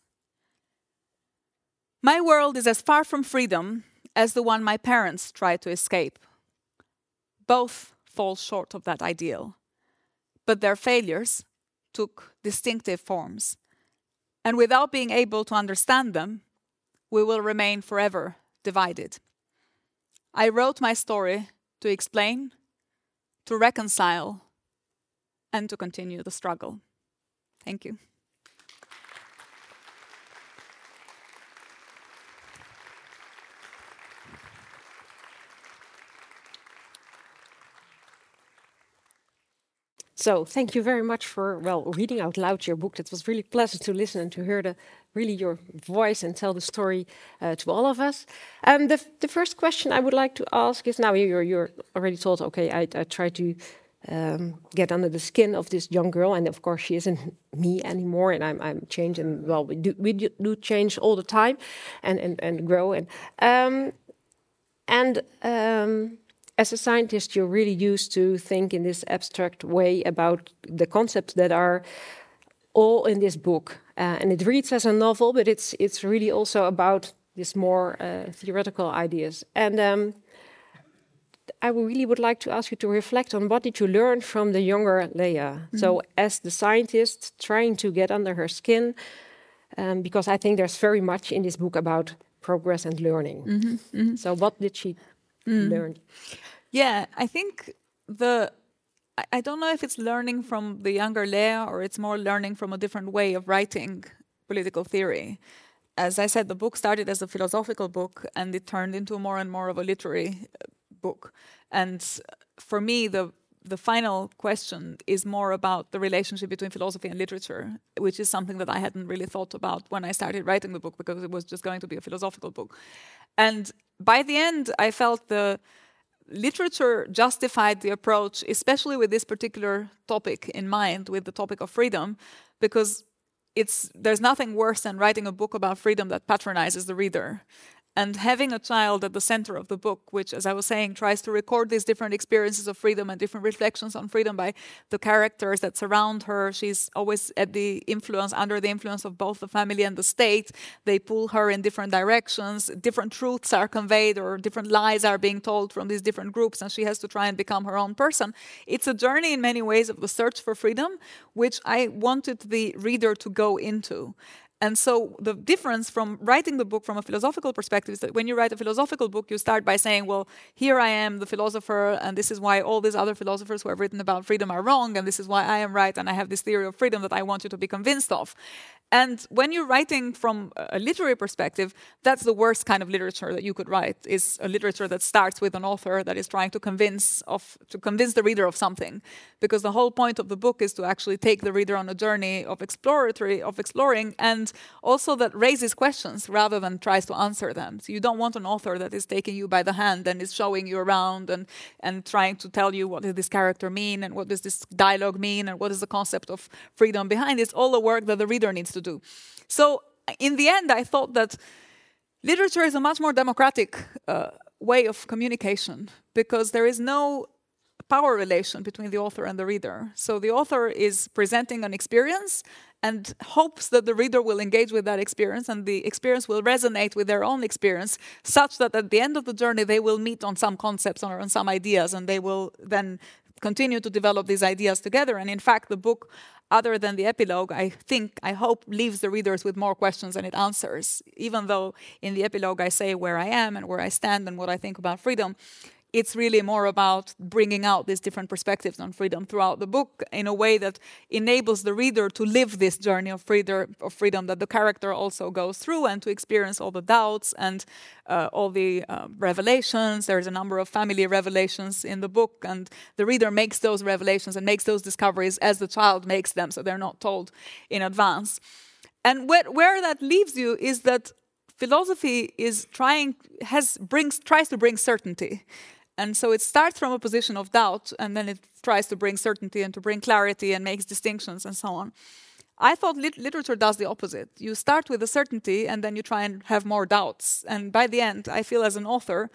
My world is as far from freedom as the one my parents tried to escape. Both fall short of that ideal but their failures took distinctive forms. And without being able to understand them, we will remain forever divided. I wrote my story to explain, to reconcile, and to continue the struggle. Thank you. So thank you very much for well reading out loud your book. It was really pleasant to listen and to hear the really your voice and tell the story uh, to all of us. Um, the the first question I would like to ask is now you're you're already told okay I I try to um, get under the skin of this young girl, and of course she isn't me anymore, and I'm I'm changing. Well, we do we do change all the time, and and and grow and um, and um, as a scientist, you're really used to think in this abstract way about the concepts that are all in this book. Uh, and it reads as a novel, but it's it's really also about these more uh, theoretical ideas. And um, I really would like to ask you to reflect on what did you learn from the younger Lea? Mm -hmm. So, as the scientist trying to get under her skin, um, because I think there's very much in this book about progress and learning. Mm-hmm, mm-hmm. So, what did she mm. learn? Yeah, I think the I don't know if it's learning from the younger Lea or it's more learning from a different way of writing political theory. As I said, the book started as a philosophical book and it turned into more and more of a literary uh, book. And for me, the the final question is more about the relationship between philosophy and literature, which is something that I hadn't really thought about when I started writing the book because it was just going to be a philosophical book. And by the end, I felt the literature justified the approach, especially with this particular topic in mind, with the topic of freedom, because it's there's nothing worse than writing a book about freedom that patronizes the reader and having a child at the center of the book, which, as I was saying, tries to record these different experiences of freedom and different reflections on freedom by the characters that surround her. She's always at the influence, under the influence of both the family and the state. They pull her in different directions. Different truths are conveyed, or different lies are being told from these different groups, and she has to try and become her own person. It's a journey in many ways of the search for freedom, which I wanted the reader to go into. And so the difference from writing the book from a philosophical perspective is that when you write a philosophical book, you start by saying, well, here I am, the philosopher, and this is why all these other philosophers who have written about freedom are wrong, and this is why I am right, and I have this theory of freedom that I want you to be convinced of. And when you're writing from a literary perspective, that's the worst kind of literature that you could write. Is a literature that starts with an author that is trying to convince of to convince the reader of something, because the whole point of the book is to actually take the reader on a journey of exploratory of exploring, and also that raises questions rather than tries to answer them. So you don't want an author that is taking you by the hand and is showing you around and and trying to tell you what does this character mean and what does this dialogue mean and what is the concept of freedom behind. It's all the work that the reader needs to do. So in the end, I thought that literature is a much more democratic uh, way of communication because there is no power relation between the author and the reader. So the author is presenting an experience and hopes that the reader will engage with that experience and the experience will resonate with their own experience, such that at the end of the journey they will meet on some concepts or on some ideas and they will then continue to develop these ideas together. And in fact, the book other than the epilogue, I think, I hope, leaves the readers with more questions than it answers. Even though in the epilogue I say where I am and where I stand and what I think about freedom, it's really more about bringing out these different perspectives on freedom throughout the book in a way that enables the reader to live this journey of freedom, of freedom that the character also goes through and to experience all the doubts and uh, all the uh, revelations. There's a number of family revelations in the book, and the reader makes those revelations and makes those discoveries as the child makes them, so they're not told in advance. And where, where that leaves you is that philosophy is trying has brings tries to bring certainty and so it starts from a position of doubt and then it tries to bring certainty and to bring clarity and makes distinctions and so on. I thought lit literature does the opposite. You start with a certainty and then you try and have more doubts. And by the end, I feel as an author,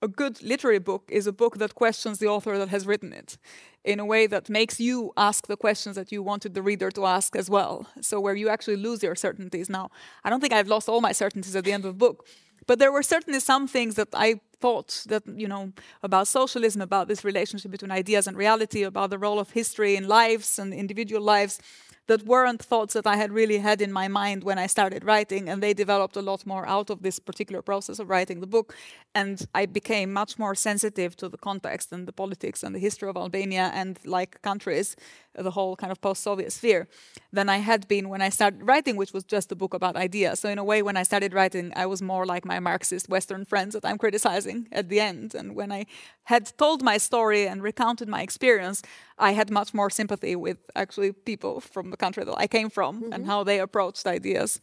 a good literary book is a book that questions the author that has written it in a way that makes you ask the questions that you wanted the reader to ask as well. So, where you actually lose your certainties. Now, I don't think I've lost all my certainties at the end of the book, but there were certainly some things that I thought that, you know, about socialism, about this relationship between ideas and reality, about the role of history in lives and individual lives that weren't thoughts that I had really had in my mind when I started writing, and they developed a lot more out of this particular process of writing the book. And I became much more sensitive to the context and the politics and the history of Albania and like countries, the whole kind of post-Soviet sphere, than I had been when I started writing, which was just a book about ideas. So in a way, when I started writing, I was more like my Marxist Western friends that I'm criticizing at the end. And when I had told my story and recounted my experience, I had much more sympathy with actually people from country that I came from mm -hmm. and mm-hmm. how they approached ideas.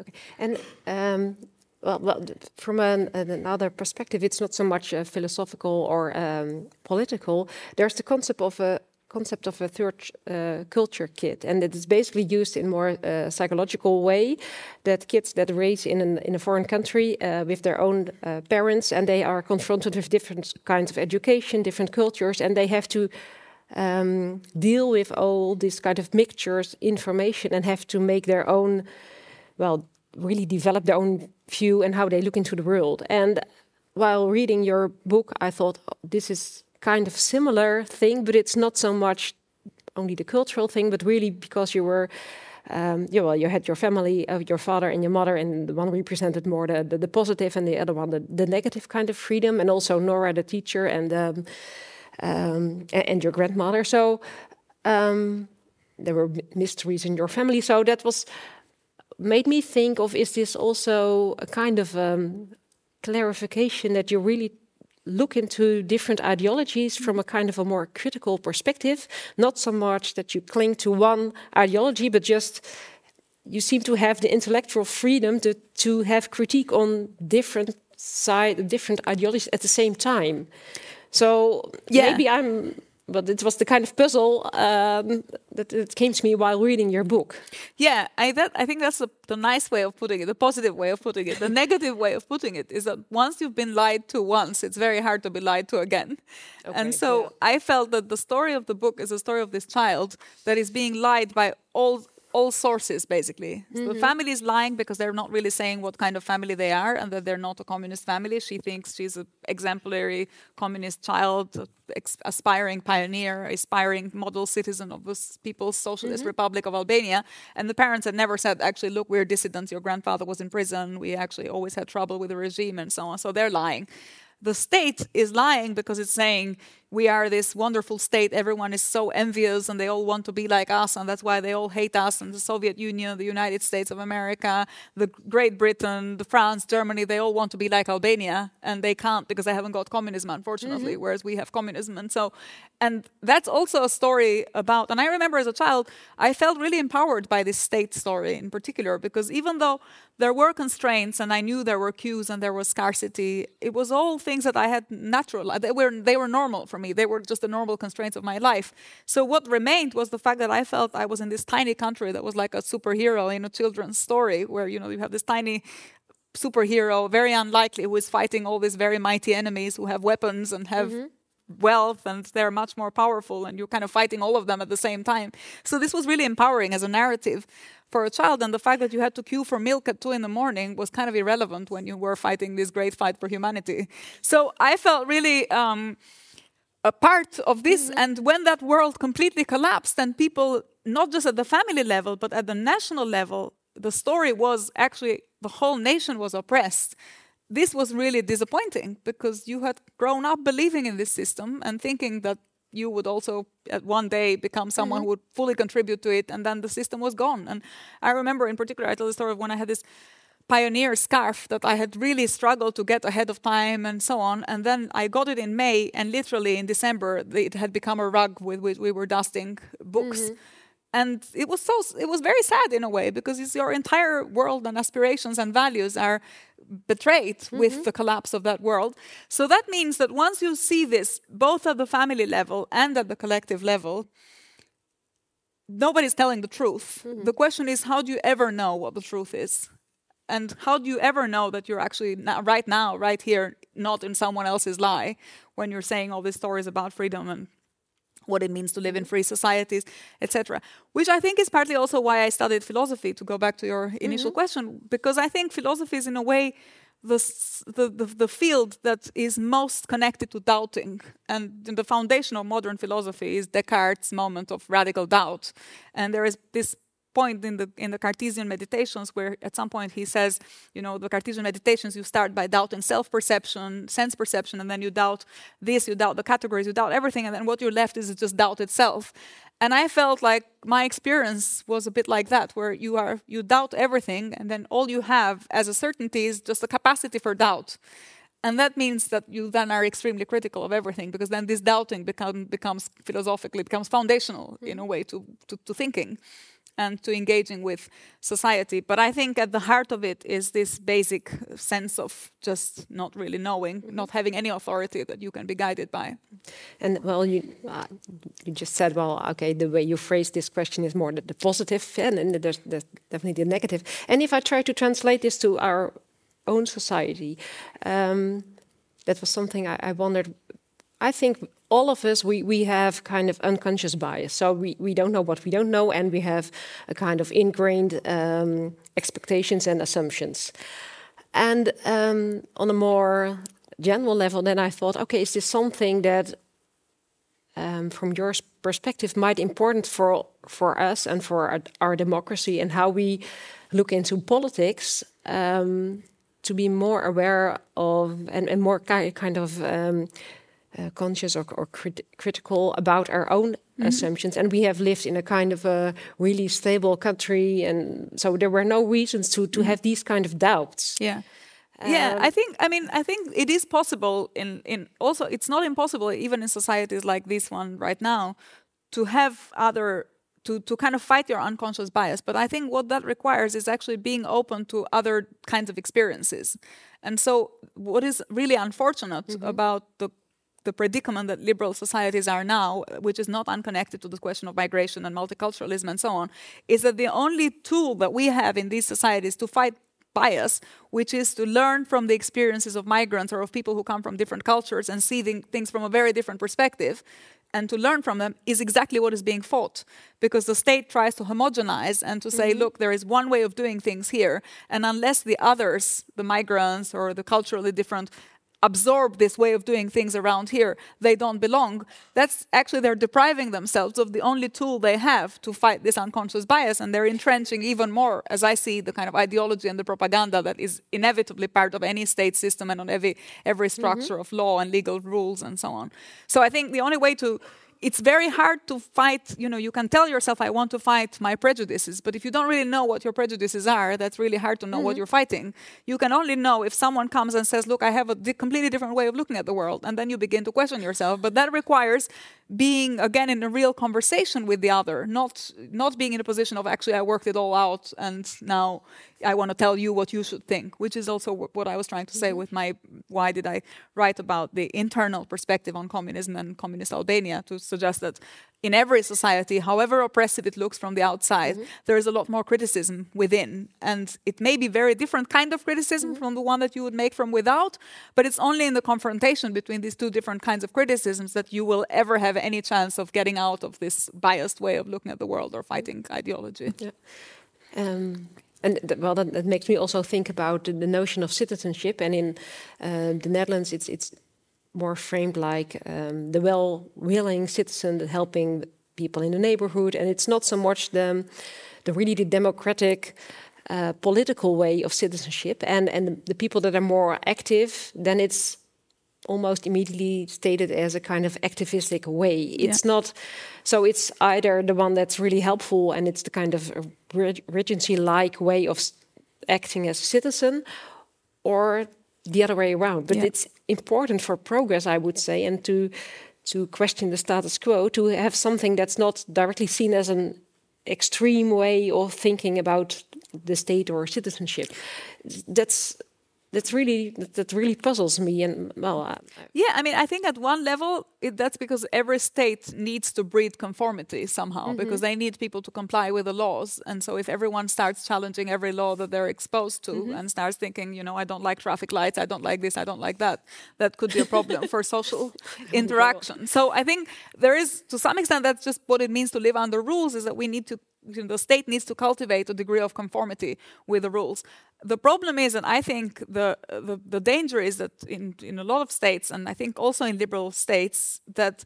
Okay, and um, well, well, from an, another perspective, it's not so much uh, philosophical or um, political. There's the concept of a concept of a third uh, culture kid, and it is basically used in more uh, psychological way. That kids that raise in an, in a foreign country uh, with their own uh, parents, and they are confronted with different kinds of education, different cultures, and they have to um, deal with all these kind of mixtures, information, and have to make their own, well, really develop their own view and how they look into the world. And while reading your book, I thought oh, this is kind of similar thing, but it's not so much only the cultural thing, but really because you were um, yeah, well, you had your family, uh, your father and your mother, and the one represented more the, the, the positive, and the other one the, the negative kind of freedom, and also Nora, the teacher, and um, um, and your grandmother. So um, there were mysteries in your family. So that was made me think of: is this also a kind of um, clarification that you really look into different ideologies from a kind of a more critical perspective, not so much that you cling to one ideology, but just you seem to have the intellectual freedom to, to have critique on different side, different ideologies at the same time. So yeah. maybe I'm but it was the kind of puzzle um, that it came to me while reading your book. Yeah, I that I think that's a, the nice way of putting it, the positive way of putting it. The negative way of putting it is that once you've been lied to once, it's very hard to be lied to again. Okay, and so yeah. I felt that the story of the book is a story of this child that is being lied by all all sources basically. Mm -hmm. So the mm-hmm. family is lying because they're not really saying what kind of family they are and that they're not a communist family. She thinks she's an exemplary communist child, aspiring pioneer, aspiring model citizen of the People's Socialist mm -hmm. Republic of Albania. And the parents had never said, actually, look, we're dissidents. Your grandfather was in prison. We actually always had trouble with the regime and so on. So they're lying the state is lying because it's saying we are this wonderful state. Everyone is so envious and they all want to be like us, and that's why they all hate us. And the Soviet Union, the United States of America, the Great Britain, the France, Germany, they all want to be like Albania, and they can't because they haven't got communism, unfortunately, mm-hmm. whereas we have communism. And so, and that's also a story about. And I remember as a child, I felt really empowered by this state story in particular because even though there were constraints and I knew there were queues and there was scarcity, it was all things that I had natural. They were they were normal for me. They were just the normal constraints of my life. So what remained was the fact that I felt I was in this tiny country that was like a superhero in a children's story, where you know you have this tiny superhero, very unlikely, who is fighting all these very mighty enemies who have weapons and have. Mm-hmm wealth and they're much more powerful and you're kind of fighting all of them at the same time so this was really empowering as a narrative for a child and the fact that you had to queue for milk at two in the morning was kind of irrelevant when you were fighting this great fight for humanity so i felt really um, a part of this. Mm -hmm. And when that world completely collapsed, and people, not just at the family level, but at the national level, the story was actually the whole nation was oppressed. This was really disappointing because you had grown up believing in this system and thinking that you would also at one day become someone mm -hmm. who would fully contribute to it and then the system was gone and i remember in particular i tell the story of when i had this pioneer scarf that I had really struggled to get ahead of time and so on. And then I got it in May, and literally in December, it had become a rug with which we were dusting books. Mm-hmm. And it was so it was very sad in a way because it's your entire world and aspirations and values are betrayed mm-hmm. with the collapse of that world. So that means that once you see this, both at the family level and at the collective level, nobody's telling the truth. Mm-hmm. The question is, how do you ever know what the truth is? And how do you ever know that you're actually right now, right here, not in someone else's lie when you're saying all these stories about freedom and what it means to live in free societies, etc. Which I think is partly also why I studied philosophy, to go back to your initial mm-hmm. question, because I think philosophy is, in a way, the, the, the, the, field that is most connected to doubting. And the foundation of modern philosophy is Descartes' moment of radical doubt. And there is this point in the in the Cartesian meditations where at some point he says, you know, the Cartesian meditations you start by doubting self-perception, sense perception, and then you doubt this, you doubt the categories, you doubt everything, and then what you're left is just doubt itself. And I felt like my experience was a bit like that, where you are you doubt everything, and then all you have as a certainty is just the capacity for doubt. And that means that you then are extremely critical of everything because then this doubting become, becomes philosophically becomes foundational in a mm-hmm. way to, to, to thinking and to engaging with society. But I think at the heart of it is this basic sense of just not really knowing, mm-hmm. not having any authority that you can be guided by. And well, you uh, you just said, well, okay, the way you phrase this question is more the, the positive, and, and there's, there's definitely the negative. And if I try to translate this to our own society, um, that was something I, I wondered. I think all of us, we, we have kind of unconscious bias. So we, we don't know what we don't know, and we have a kind of ingrained um, expectations and assumptions. And um, on a more general level, then I thought, okay, is this something that um, from your perspective, might important for for us and for our, our democracy and how we look into politics um, to be more aware of and, and more ki kind of um, uh, conscious or, or crit critical about our own mm -hmm. assumptions. And we have lived in a kind of a really stable country, and so there were no reasons to to mm have these kind of doubts. Yeah. Um, yeah, I think. I mean, I think it is possible. In in also, it's not impossible even in societies like this one right now, to have other to to kind of fight your unconscious bias. But I think what that requires is actually being open to other kinds of experiences. And so, what is really unfortunate mm -hmm. about the the predicament that liberal societies are now, which is not unconnected to the question of migration and multiculturalism and so on, is that the only tool that we have in these societies to fight bias, which is to learn from the experiences of migrants or of people who come from different cultures and see things from a very different perspective, and to learn from them is exactly what is being fought because the state tries to homogenize and to say mm -hmm. look there is one way of doing things here and unless the others the migrants or the culturally different absorb this way of doing things around here, they don't belong. That's actually they're depriving themselves of the only tool they have to fight this unconscious bias, and they're entrenching even more, as I see, the kind of ideology and the propaganda that is inevitably part of any state system and on every every structure mm -hmm. of law and legal rules and so on. So I think the only way to it's very hard to fight, you know, you can tell yourself, I want to fight my prejudices, but if you don't really know what your prejudices are, that's really hard to know mm -hmm. what mm-hmm. you're fighting. You can only know if someone comes and says, look, I have a di completely different way of looking at the world, and then you begin to question yourself. But that requires being, again, in a real conversation with the other, not, not being in a position of actually, I worked it all out, and now I want to tell you what you should think, which is also what I was trying to say mm -hmm. with my why did I write about the internal perspective on communism and communist Albania to suggest that in every society, however oppressive it looks from the outside, mm -hmm. there is a lot more criticism within. And it may be very different kind of criticism mm -hmm. from the one that you would make from without, but it's only in the confrontation between these two different kinds of criticisms that you will ever have any chance of getting out of this biased way of looking at the world or fighting ideology. Yeah. Um, and th well, that, that, makes me also think about the, the notion of citizenship. And in uh, the Netherlands, it's it's more framed like um, the well-willing citizen helping people in the neighborhood, and it's not so much the the really the democratic. Uh, political way of citizenship and and the people that are more active then it's almost immediately stated as a kind of activistic way. It's yeah. not, so it's either the one that's really helpful and it's the kind of regency like way of acting as a citizen, or the other way around. But yeah. it's important for progress, I would say, and to to question the status quo, to have something that's not directly seen as an extreme way of thinking about the state or citizenship. That's that's really that really puzzles me and well uh, yeah i mean i think at one level it, that's because every state needs to breed conformity somehow mm -hmm. because they need people to comply with the laws and so if everyone starts challenging every law that they're exposed to mm -hmm. and starts thinking you know i don't like traffic lights i don't like this i don't like that that could be a problem for social interaction so i think there is to some extent that's just what it means to live under rules is that we need to the state needs to cultivate a degree of conformity with the rules. The problem is, and I think the, the, the danger is that in, in a lot of states, and I think also in liberal states, that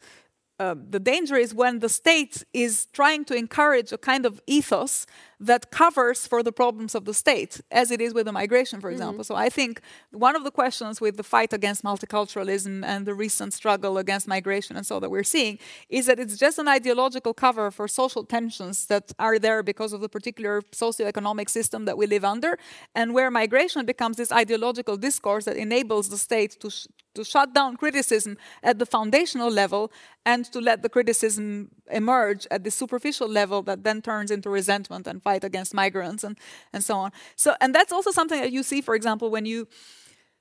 uh, the danger is when the state is trying to encourage a kind of ethos that covers for the problems of the state, as it is with the migration, for example. Mm -hmm. So I think one of the questions with the fight against multiculturalism and the recent struggle against migration and so that we're seeing is that it's just an ideological cover for social tensions that are there because of the particular socioeconomic system that we live under, and where migration becomes this ideological discourse that enables the state to to shut down criticism at the foundational level and to let the criticism emerge at the superficial level that then turns into resentment and fight against migrants and, and so on. So, and that's also something that you see, for example, when you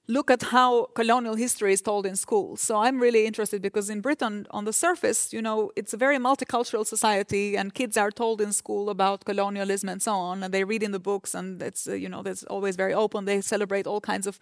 look at how colonial history is told in schools. So I'm really interested because in Britain, on the surface, you know, it's a very multicultural society, and kids are told in school about colonialism and so on, and they read in the books, and it's uh, you know, it's always very open. They celebrate all kinds of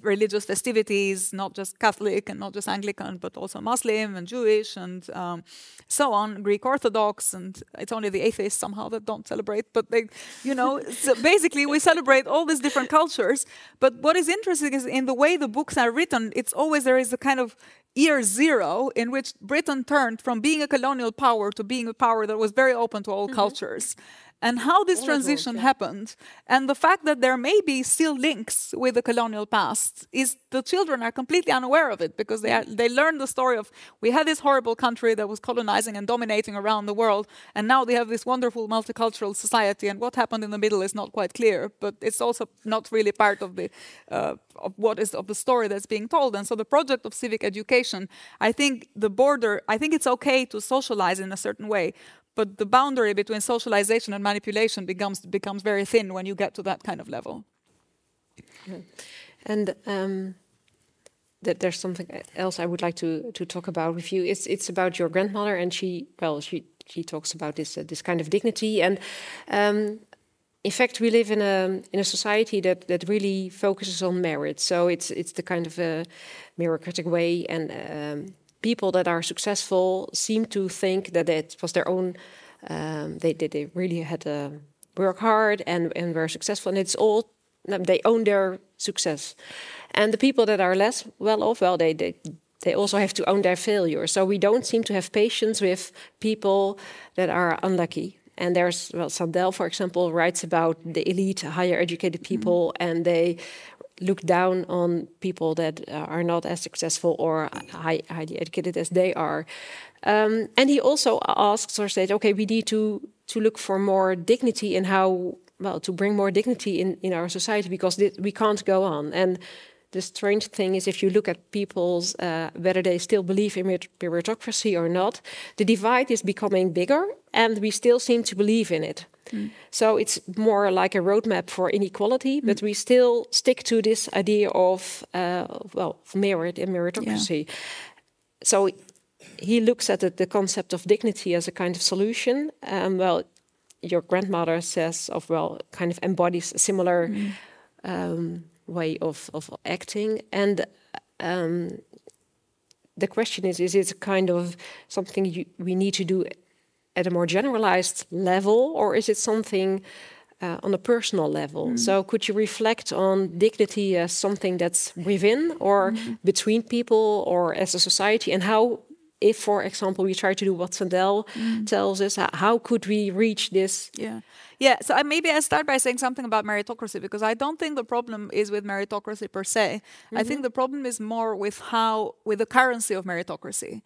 religious festivities, not just Catholic and not just Anglican, but also Muslim and Jewish and um, so on, Greek Orthodox, and it's only the atheists somehow that don't celebrate. But they, you know, so basically we celebrate all these different cultures. But what is interesting is in in the way the books are written, it's always there is a kind of year zero in which Britain turned from being a colonial power to being a power that was very open to all mm-hmm. cultures and how this transition happened. And the fact that there may be still links with the colonial past is the children are completely unaware of it because they are, they learned the story of we had this horrible country that was colonizing and dominating around the world and now they have this wonderful multicultural society and what happened in the middle is not quite clear but it's also not really part of the uh, of what is of the story that's being told. And so the project of civic education i think the border i think it's okay to socialize in a certain way but the boundary between socialization and manipulation becomes becomes very thin when you get to that kind of level. And um, there's something else I would like to to talk about with you. It's it's about your grandmother, and she well she she talks about this uh, this kind of dignity and. Um, in fact, we live in a in a society that that really focuses on merit. So it's it's the kind of a meritocratic way, and um, people that are successful seem to think that it was their own. Um, they, they they really had to work hard and and were successful, and it's all they own their success. And the people that are less well off, well, they they they also have to own their failure. So we don't seem to have patience with people that are unlucky. And there's, well, Sandel, for example, writes about the elite, higher educated people, mm -hmm. and they look down on people that uh, are not as successful or high, highly educated as they are. Um, and he also asks or says, okay, we need to to look for more dignity in how well to bring more dignity in in our society because we can't go on. And the strange thing is, if you look at people's uh, whether they still believe in meritocracy or not, the divide is becoming bigger, and we still seem to believe in it. Mm. So it's more like a roadmap for inequality, mm. but we still stick to this idea of uh, well merit and meritocracy. Yeah. So he looks at it, the concept of dignity as a kind of solution. Um, well, your grandmother says of well, kind of embodies a similar mm. um, way of of acting, and um, the question is: Is it kind of something you, we need to do at a more generalized level, or is it something uh, on a personal level? Mm. So, could you reflect on dignity as something that's within or mm. between people or as a society, and how, if, for example, we try to do what Sandel mm. tells us, how could we reach this? Yeah. Yeah, so I, maybe I start by saying something about meritocracy because I don't think the problem is with meritocracy per se. Mm-hmm. I think the problem is more with how, with the currency of meritocracy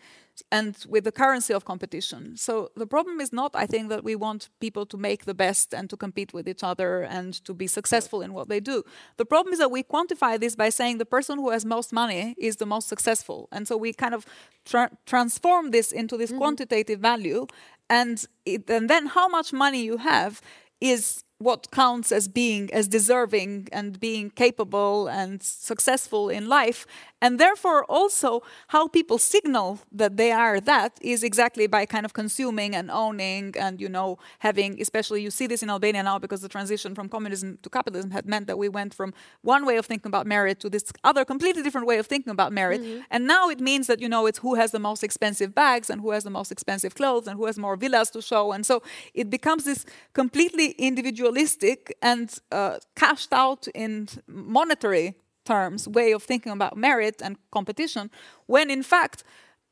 and with the currency of competition. So the problem is not, I think, that we want people to make the best and to compete with each other and to be successful in what they do. The problem is that we quantify this by saying the person who has most money is the most successful. And so we kind of tra- transform this into this mm-hmm. quantitative value. And, it, and then how much money you have is what counts as being as deserving and being capable and successful in life and therefore also how people signal that they are that is exactly by kind of consuming and owning and you know having especially you see this in albania now because the transition from communism to capitalism had meant that we went from one way of thinking about merit to this other completely different way of thinking about merit mm-hmm. and now it means that you know it's who has the most expensive bags and who has the most expensive clothes and who has more villas to show and so it becomes this completely individualistic and uh, cashed out in monetary terms way of thinking about merit and competition when in fact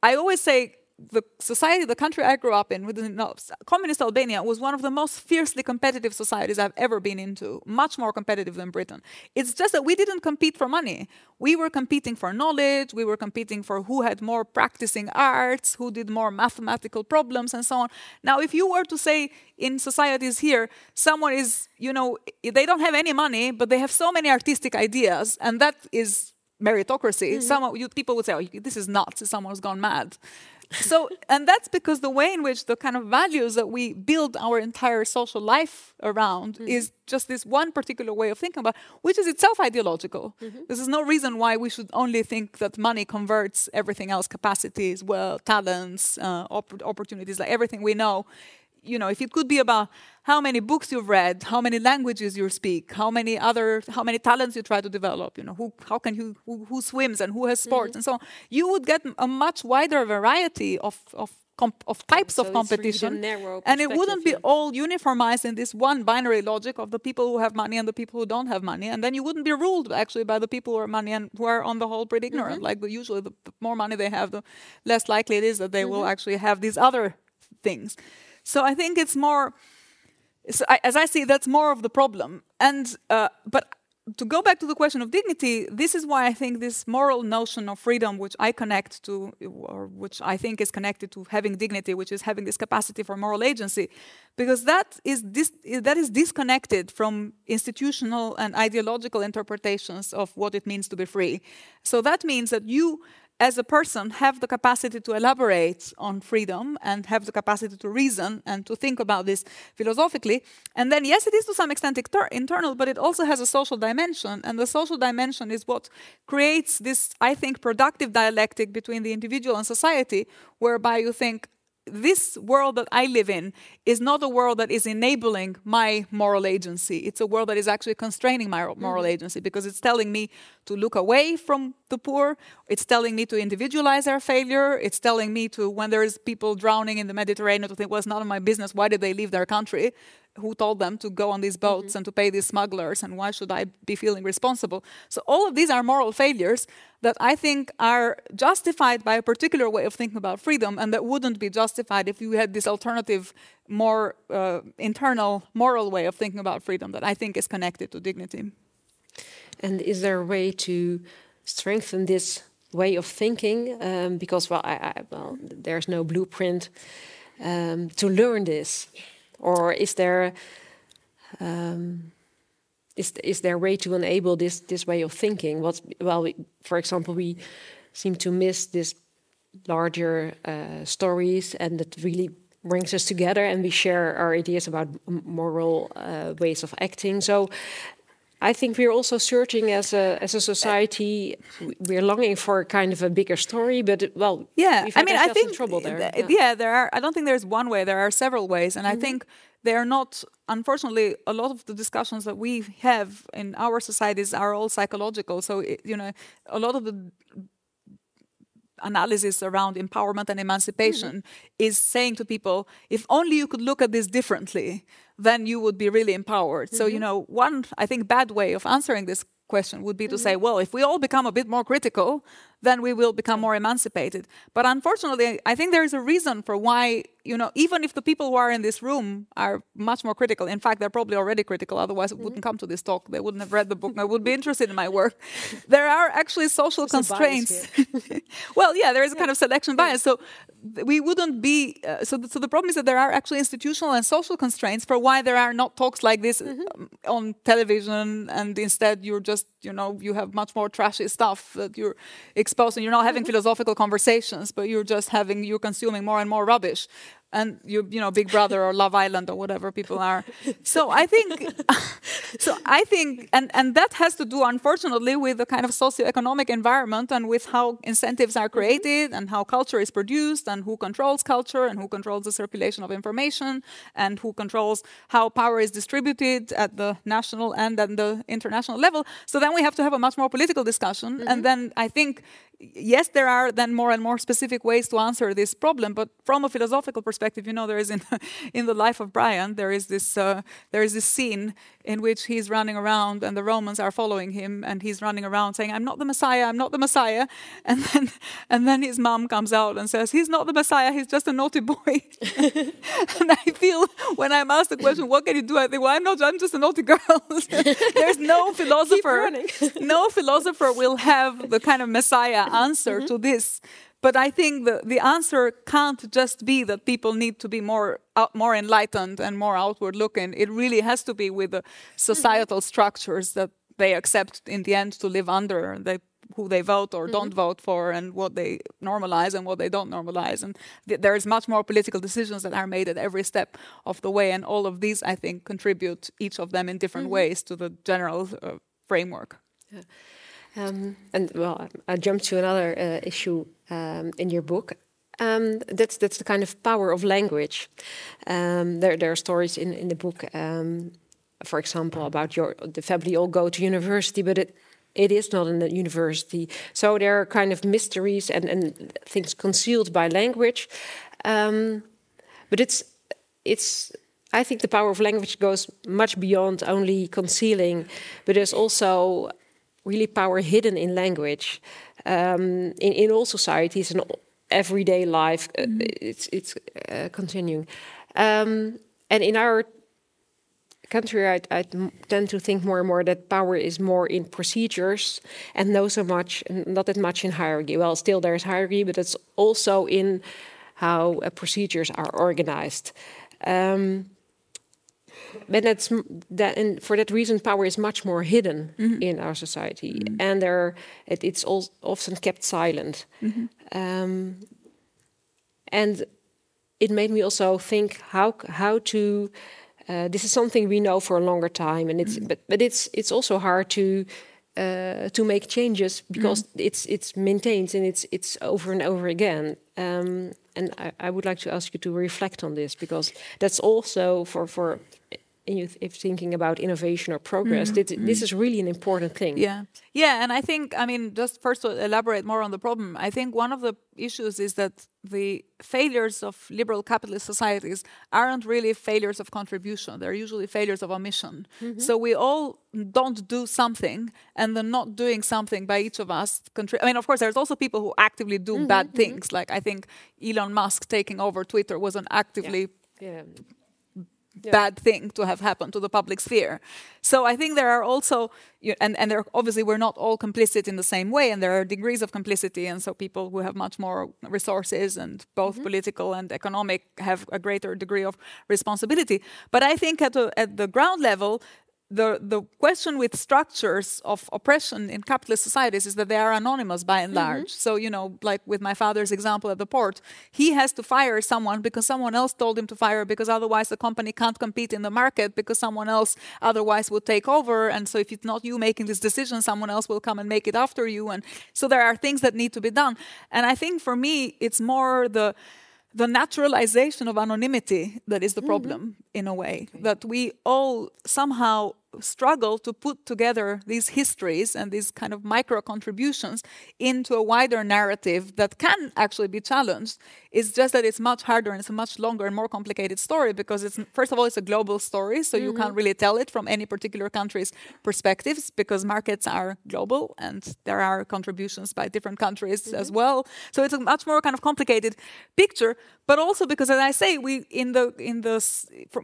i always say the society, the country I grew up in, within no, communist Albania, was one of the most fiercely competitive societies I've ever been into, much more competitive than Britain. It's just that we didn't compete for money. We were competing for knowledge, we were competing for who had more practicing arts, who did more mathematical problems, and so on. Now, if you were to say in societies here, someone is, you know, they don't have any money, but they have so many artistic ideas, and that is meritocracy. Mm-hmm. Some you, people would say, "Oh, this is nuts. Someone's gone mad." So and that's because the way in which the kind of values that we build our entire social life around mm-hmm. is just this one particular way of thinking about which is itself ideological mm-hmm. this is no reason why we should only think that money converts everything else capacities well talents uh, opp- opportunities like everything we know you know, if it could be about how many books you've read, how many languages you speak, how many other, how many talents you try to develop, you know, who, how can you, who, who swims and who has sports mm-hmm. and so on, you would get a much wider variety of, of of types So of really competition, narrow and it wouldn't be all uniformized in this one binary logic of the people who have money and the people who don't have money, and then you wouldn't be ruled actually by the people who are money and who are on the whole pretty ignorant. Mm-hmm. Like the, usually, the, the more money they have, the less likely it is that they Mm-hmm. will actually have these other things. So I think it's more so I, as I see, that's more of the problem. And uh, but to go back to the question of dignity, this is why I think this moral notion of freedom, which I connect to, or which I think is connected to having dignity, which is having this capacity for moral agency, because that is dis- that is disconnected from institutional and ideological interpretations of what it means to be free. So that means that you as a person have the capacity to elaborate on freedom and have the capacity to reason and to think about this philosophically. And then, yes, it is to some extent inter- internal, but it also has a social dimension. And the social dimension is what creates this, I think, productive dialectic between the individual and society, whereby you think, this world that I live in is not a world that is enabling my moral agency. It's a world that is actually constraining my mm-hmm. moral agency because it's telling me to look away from the poor. It's telling me to individualize their failure. It's telling me to, when there is people drowning in the Mediterranean, to think, well, it's none of my business. Why did they leave their country? Who told them to go on these boats and to pay these smugglers? And why should I be feeling responsible? So all of these are moral failures that I think are justified by a particular way of thinking about freedom, and that wouldn't be justified if you had this alternative, more uh, internal moral way of thinking about freedom that I think is connected to dignity. And is there a way to strengthen this way of thinking? Um, because well, I, I, well, there's no blueprint um, to learn this, or is there um, is is there a way to enable this this way of thinking? What well, we, for example, we seem to miss this larger uh, stories, and that really brings us together, and we share our ideas about moral uh, ways of acting. So. I think we're also searching as a as a society. We're longing for kind of a bigger story, but it- well, Yeah, I mean, I think trouble there. th- yeah. there are. I don't think there's one way. There are several ways, and I mm-hmm. think they are not. Unfortunately, a lot of the discussions that we have in our societies are all psychological. So it, you know, a lot of the analysis around empowerment and emancipation mm-hmm. is saying to people, if only you could look at this differently, then you would be really empowered. So, you mm-hmm. know, one, I think, bad way of answering this question would be to say, mm-hmm. well, if we all become a bit more critical, then we will become more emancipated. But unfortunately, I think there is a reason for why, you know, even if the people who are in this room are much more critical, in fact, they're probably already critical, otherwise, it wouldn't come to this talk. They wouldn't have read the book, they would be interested in my work. There are actually social There's constraints. well, yeah, there is a kind of selection bias. So we wouldn't be. Uh, so, th- so the problem is that there are actually institutional and social constraints for why there are not talks like this um, on television, and instead you're just, you know, you have much more trashy stuff that you're exposed, and you're not having philosophical conversations, but you're just having, you're consuming more and more rubbish. And you, you know, Big Brother or Love Island or whatever people are. So I think, so I think, and and that has to do, unfortunately, with the kind of socioeconomic environment and with how incentives are mm-hmm. created and how culture is produced and who controls culture and who controls the circulation of information and who controls how power is distributed at the national and at the international level. So then we have to have a much more political discussion. And mm-hmm. then I think, yes, there are then more and more specific ways to answer this problem. But from a philosophical perspective, you know, there is in in the life of Brian, there is this uh, there is this scene in which he's running around and the Romans are following him, and he's running around saying, "I'm not the Messiah. I'm not the Messiah." And then and then his mom comes out and says, "He's not the Messiah. He's just a naughty boy." and I feel when I'm asked the question, "What can you do?" I think, "Well, I'm not. I'm just a naughty girl." There's no philosopher. no philosopher will have the kind of Messiah answer mm-hmm. to this. But I think the, the answer can't just be that people need to be more out, more enlightened and more outward looking. It really has to be with the mm-hmm. societal structures that they accept in the end to live under. They who they vote or don't mm-hmm. vote for and what they normalize and what they don't normalize. And th- there's much more political decisions that are made at every step of the way. And all of these i think contribute each of them in different ways to the general uh, framework Um, and well, I jumped to another uh, issue um, in your book. Um, that's that's the kind of power of language. Um, there there are stories in in the book, um, for example, about your the family all go to university, but it it is not in the university. So there are kind of mysteries and, and things concealed by language. Um, but it's it's I think the power of language goes much beyond only concealing, but there's also really power hidden in language. Um, in, in all societies and everyday life, mm -hmm. it's, it's uh, continuing. Um, and in our country, I, I, tend to think more and more that power is more in procedures and not so much, not that much in hierarchy. Well, still there's hierarchy, but it's also in how uh, procedures are organized. Um, but that's that, and for that reason, power is much more hidden mm -hmm. in our society, mm -hmm. and there it, it's all often kept silent. Mm -hmm. um, and it made me also think how how to. Uh, this is something we know for a longer time, and it's mm-hmm. but but it's it's also hard to uh, to make changes because mm. it's it's maintained and it's it's over and over again. Um, and I, I, would like to ask you to reflect on this because that's also for for if thinking about innovation or progress, mm this, this, is really an important thing. Yeah, yeah, and I think I mean just first to elaborate more on the problem. I think one of the issues is that the failures of liberal capitalist societies aren't really failures of contribution; they're usually failures of omission. Mm -hmm. So we all don't do something, and the not doing something by each of us. I mean, of course, there's also people who actively do mm -hmm, bad things. Like I think Elon Musk taking over Twitter was an actively yeah. Yeah yeah. bad thing to have happened to the public sphere. So I think there are also, and, and there obviously we're not all complicit in the same way, and there are degrees of complicity, and so people who have much more resources and both mm -hmm. political and economic have a greater degree of responsibility. But I think at, a, at the ground level, the, the question with structures of oppression in capitalist societies is that they are anonymous by and mm-hmm. large. Mm -hmm. So, you know, like with my father's example at the port, he has to fire someone because someone else told him to fire because otherwise the company can't compete in the market because someone else otherwise would take over. And so if it's not you making this decision, someone else will come and make it after you. And so there are things that need to be done. And I think for me, it's more the the naturalization of anonymity that is the mm-hmm. problem mm -hmm. in a way okay. that we all somehow struggle to put together these histories and these kind of micro contributions into a wider narrative that can actually be challenged. It's just that it's much harder and it's a much longer and more complicated story because it's first of all it's a global story, so mm -hmm. you can't mm-hmm. really tell it from any particular country's perspectives because markets are global and there are contributions by different countries mm -hmm. as well. So it's a much more kind of complicated picture, but also because as I say, we in the in the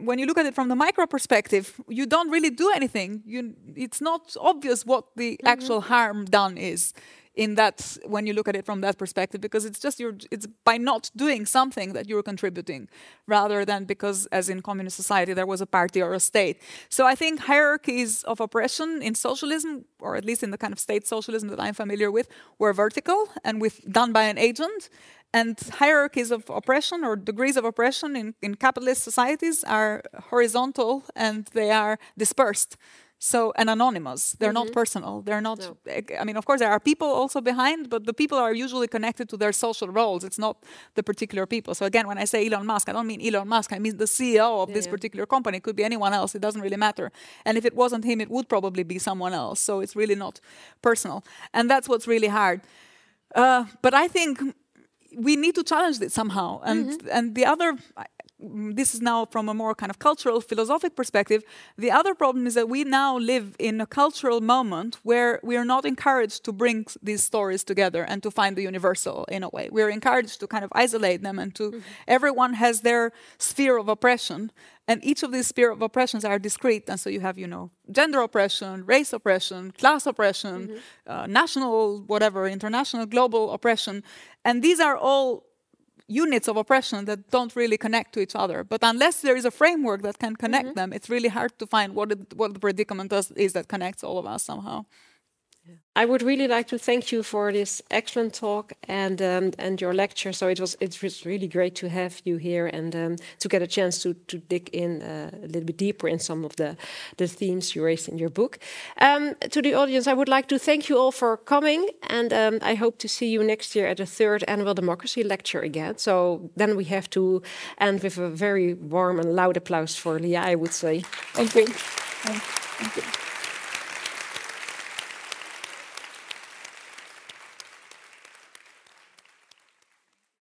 when you look at it from the micro perspective, you don't really do anything. You, it's not obvious what the mm -hmm. actual harm done is in that when you look at it from that perspective because it's just you're it's by not doing something that you're contributing rather than because as in communist society there was a party or a state so i think hierarchies of oppression in socialism or at least in the kind of state socialism that i'm familiar with were vertical and with done by an agent and hierarchies of oppression or degrees of oppression in, in capitalist societies are horizontal and they are dispersed. So, and anonymous. They're mm -hmm. not mm-hmm. personal. They're not, no. I mean, of course, there are people also behind, but the people are usually connected to their social roles. It's not the particular people. So, again, when I say Elon Musk, I don't mean Elon Musk. I mean the CEO of yeah, this yeah. particular company. It could be anyone else. It doesn't really matter. And if it wasn't him, it would probably be someone else. So, it's really not personal. And that's what's really hard. Uh, but I think we need to challenge it somehow. And mm -hmm. and the other this is now from a more kind of cultural philosophic perspective the other problem is that we now live in a cultural moment where we are not encouraged to bring these stories together and to find the universal in a way we're encouraged to kind of isolate them and to mm -hmm. everyone has their sphere of oppression and each of these sphere of oppressions are discrete. And so you have, you know, gender oppression, race oppression, class oppression, mm -hmm. uh, national, whatever, international, global oppression. And these are all units of oppression that don't really connect to each other. But unless there is a framework that can connect mm -hmm. them, it's really hard to find what, it, what the predicament does, is that connects all of us somehow. I would really like to thank you for this excellent talk and um, and your lecture. So it was it was really great to have you here and um, to get a chance to to dig in uh, a little bit deeper in some of the the themes you raised in your book. Um, to the audience, I would like to thank you all for coming, and um, I hope to see you next year at the third annual democracy lecture again. So then we have to end with a very warm and loud applause for Lea. I would say. Thank you. Thank you.